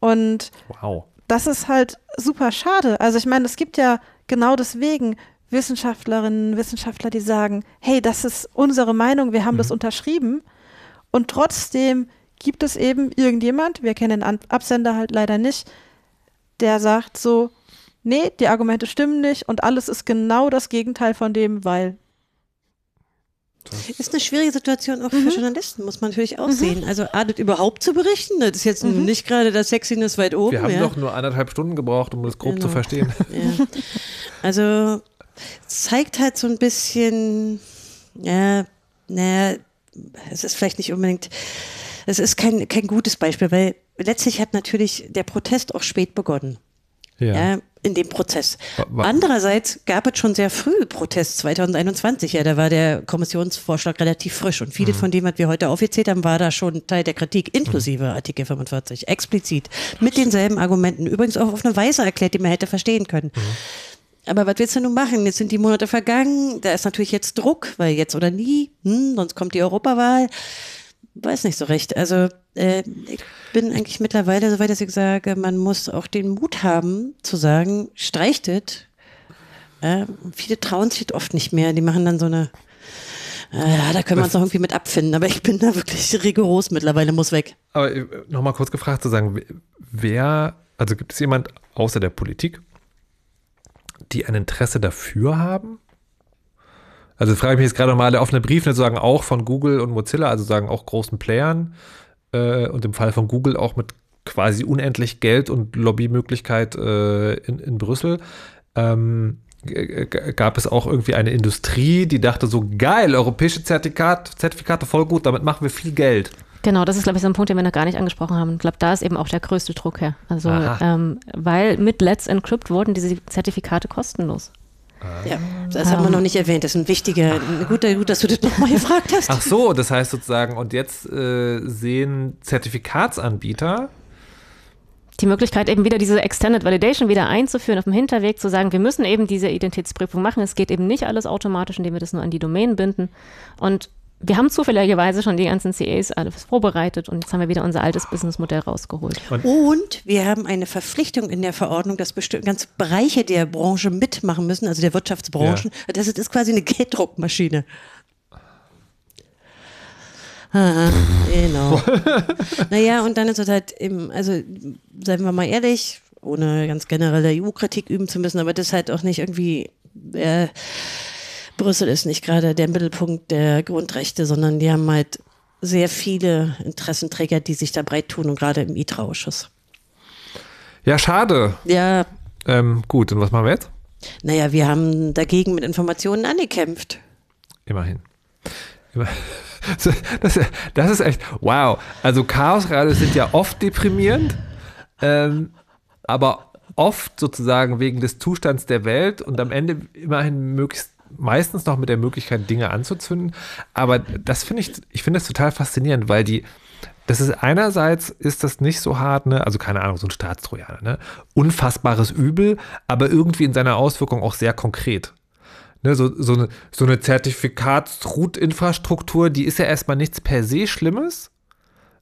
Und wow. das ist halt super schade. Also ich meine, es gibt ja genau deswegen Wissenschaftlerinnen, Wissenschaftler, die sagen, hey, das ist unsere Meinung, wir haben mhm. das unterschrieben. Und trotzdem gibt es eben irgendjemand, wir kennen den Absender halt leider nicht, der sagt so, nee, die Argumente stimmen nicht und alles ist genau das Gegenteil von dem, weil das ist eine schwierige Situation auch für mhm. Journalisten, muss man natürlich auch mhm. sehen. Also A, das überhaupt zu berichten, das ist jetzt mhm. nicht gerade das Sexiness weit oben. Wir haben ja. doch nur anderthalb Stunden gebraucht, um das grob genau. zu verstehen. Ja. Also zeigt halt so ein bisschen, ja, naja, es ist vielleicht nicht unbedingt, es ist kein, kein gutes Beispiel, weil letztlich hat natürlich der Protest auch spät begonnen. Ja. ja in dem Prozess. Andererseits gab es schon sehr früh Protest 2021. Ja, da war der Kommissionsvorschlag relativ frisch und vieles mhm. von dem, was wir heute aufgezählt haben, war da schon Teil der Kritik, inklusive mhm. Artikel 45, explizit, mit denselben Argumenten. Übrigens auch auf eine Weise erklärt, die man hätte verstehen können. Mhm. Aber was willst du nun machen? Jetzt sind die Monate vergangen. Da ist natürlich jetzt Druck, weil jetzt oder nie, hm, sonst kommt die Europawahl weiß nicht so recht. Also äh, bin eigentlich mittlerweile so weit, dass ich sage, man muss auch den Mut haben zu sagen, streicht es. Äh, viele trauen sich oft nicht mehr. Die machen dann so eine, äh, ja, da können wir uns auch irgendwie mit abfinden. Aber ich bin da wirklich rigoros mittlerweile, muss weg. Aber äh, nochmal kurz gefragt zu sagen, wer, also gibt es jemand außer der Politik, die ein Interesse dafür haben? Also frage ich mich jetzt gerade nochmal, der offene Brief sozusagen auch von Google und Mozilla, also sagen auch großen Playern äh, und im Fall von Google auch mit quasi unendlich Geld und Lobbymöglichkeit äh, in, in Brüssel. Ähm, gab es auch irgendwie eine Industrie, die dachte so, geil, europäische Zertifikat, Zertifikate voll gut, damit machen wir viel Geld. Genau, das ist, glaube ich, so ein Punkt, den wir noch gar nicht angesprochen haben. Ich glaube, da ist eben auch der größte Druck her. Also, ähm, weil mit Let's Encrypt wurden diese Zertifikate kostenlos. Ja, das haben wir noch nicht erwähnt. Das ist ein wichtiger, gut, gut dass du das nochmal gefragt hast. Ach so, das heißt sozusagen, und jetzt äh, sehen Zertifikatsanbieter die Möglichkeit, eben wieder diese Extended Validation wieder einzuführen, auf dem Hinterweg zu sagen, wir müssen eben diese Identitätsprüfung machen. Es geht eben nicht alles automatisch, indem wir das nur an die Domänen binden. Und wir haben zufälligerweise schon die ganzen CAs alles vorbereitet und jetzt haben wir wieder unser altes Businessmodell rausgeholt. Und wir haben eine Verpflichtung in der Verordnung, dass bestimmte ganze Bereiche der Branche mitmachen müssen, also der Wirtschaftsbranchen. Ja. Das ist quasi eine Gelddruckmaschine. Aha, genau. naja, und dann ist es halt eben, also seien wir mal ehrlich, ohne ganz generelle EU-Kritik üben zu müssen, aber das ist halt auch nicht irgendwie äh, Brüssel ist nicht gerade der Mittelpunkt der Grundrechte, sondern die haben halt sehr viele Interessenträger, die sich da breit tun und gerade im ITRA-Ausschuss. Ja, schade. Ja. Ähm, gut, und was machen wir jetzt? Naja, wir haben dagegen mit Informationen angekämpft. Immerhin. Das, das ist echt, wow. Also Chaosradios sind ja oft deprimierend, ähm, aber oft sozusagen wegen des Zustands der Welt und am Ende immerhin möglichst meistens noch mit der Möglichkeit, Dinge anzuzünden. Aber das finde ich, ich finde das total faszinierend, weil die, das ist einerseits ist das nicht so hart, ne? also keine Ahnung, so ein Staatstrojaner, ne? unfassbares Übel, aber irgendwie in seiner Auswirkung auch sehr konkret. Ne, so, so eine, so eine Zertifikatsroot-Infrastruktur, die ist ja erstmal nichts per se Schlimmes.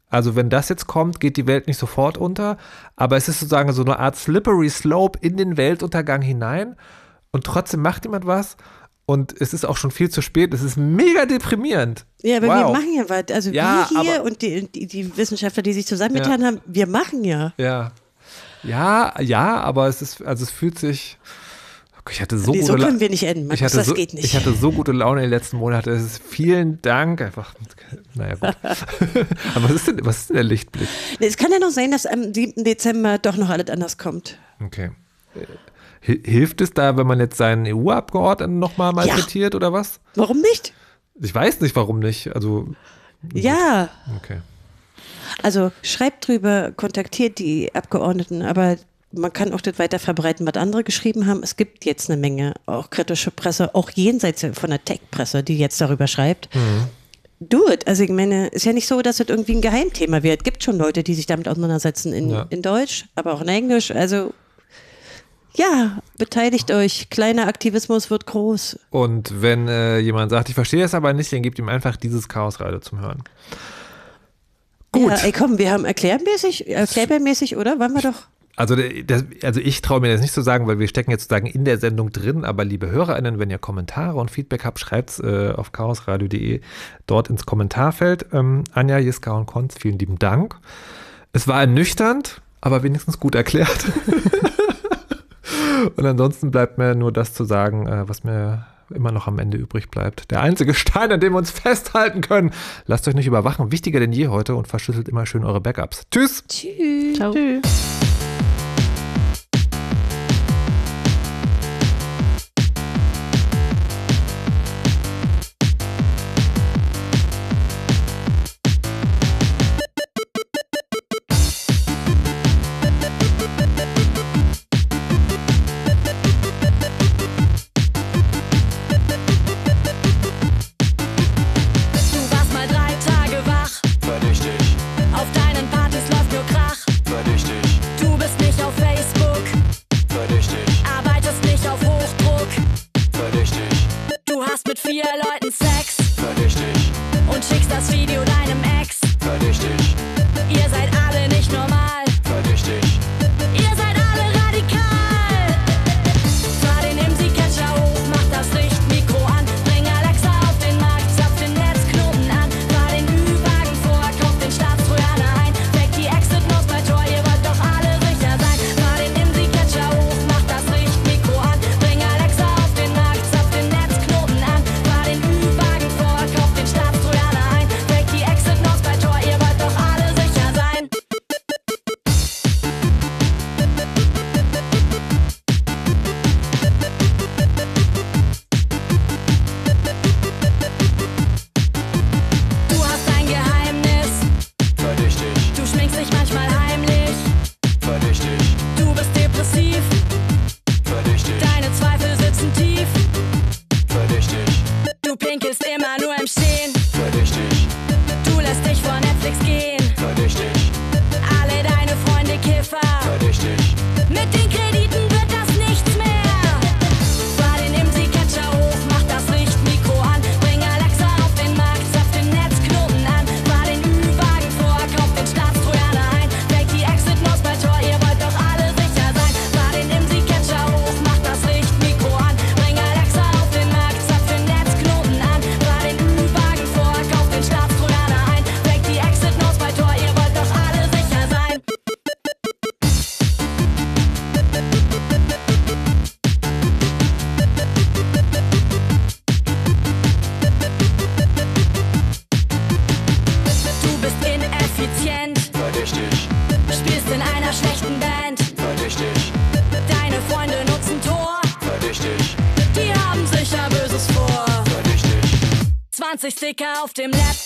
Also wenn das jetzt kommt, geht die Welt nicht sofort unter, aber es ist sozusagen so eine Art slippery slope in den Weltuntergang hinein und trotzdem macht jemand was und es ist auch schon viel zu spät. Es ist mega deprimierend. Ja, aber wow. wir machen ja was. Also ja, wir hier und die, die, die, Wissenschaftler, die sich zusammengetan ja. haben, wir machen ja. Ja. Ja, ja, aber es ist, also es fühlt sich. Ich hatte so nee, gute so können wir nicht enden. ich hatte das so, geht nicht. Ich hatte so gute Laune in den letzten Monaten. Ist, vielen Dank. Einfach, naja, gut. aber was ist, denn, was ist denn der Lichtblick? Nee, es kann ja noch sein, dass am 7. Dezember doch noch alles anders kommt. Okay. Hilft es da, wenn man jetzt seinen EU-Abgeordneten nochmal malträtiert ja. oder was? Warum nicht? Ich weiß nicht, warum nicht. Also. Ja. Okay. Also schreibt drüber, kontaktiert die Abgeordneten, aber man kann auch das weiter verbreiten, was andere geschrieben haben. Es gibt jetzt eine Menge, auch kritische Presse, auch jenseits von der Tech-Presse, die jetzt darüber schreibt. Mhm. Do it. Also ich meine, ist ja nicht so, dass das irgendwie ein Geheimthema wird. Es gibt schon Leute, die sich damit auseinandersetzen in, ja. in Deutsch, aber auch in Englisch. Also ja, beteiligt euch. Kleiner Aktivismus wird groß. Und wenn äh, jemand sagt, ich verstehe es aber nicht, dann gebt ihm einfach dieses Chaosradio zum Hören. Gut. Ja, ey, komm, wir haben erklärmäßig, erklärmäßig, oder? Waren wir doch. Also, das, also ich traue mir das nicht zu sagen, weil wir stecken jetzt sozusagen in der Sendung drin. Aber liebe HörerInnen, wenn ihr Kommentare und Feedback habt, schreibt es äh, auf chaosradio.de dort ins Kommentarfeld. Ähm, Anja, Jiska und Konz, vielen lieben Dank. Es war ernüchternd, aber wenigstens gut erklärt. Und ansonsten bleibt mir nur das zu sagen, äh, was mir immer noch am Ende übrig bleibt. Der einzige Stein, an dem wir uns festhalten können. Lasst euch nicht überwachen. Wichtiger denn je heute und verschlüsselt immer schön eure Backups. Tschüss. Tschüss. Ciao. Tschüss. Sticker auf dem Laptop.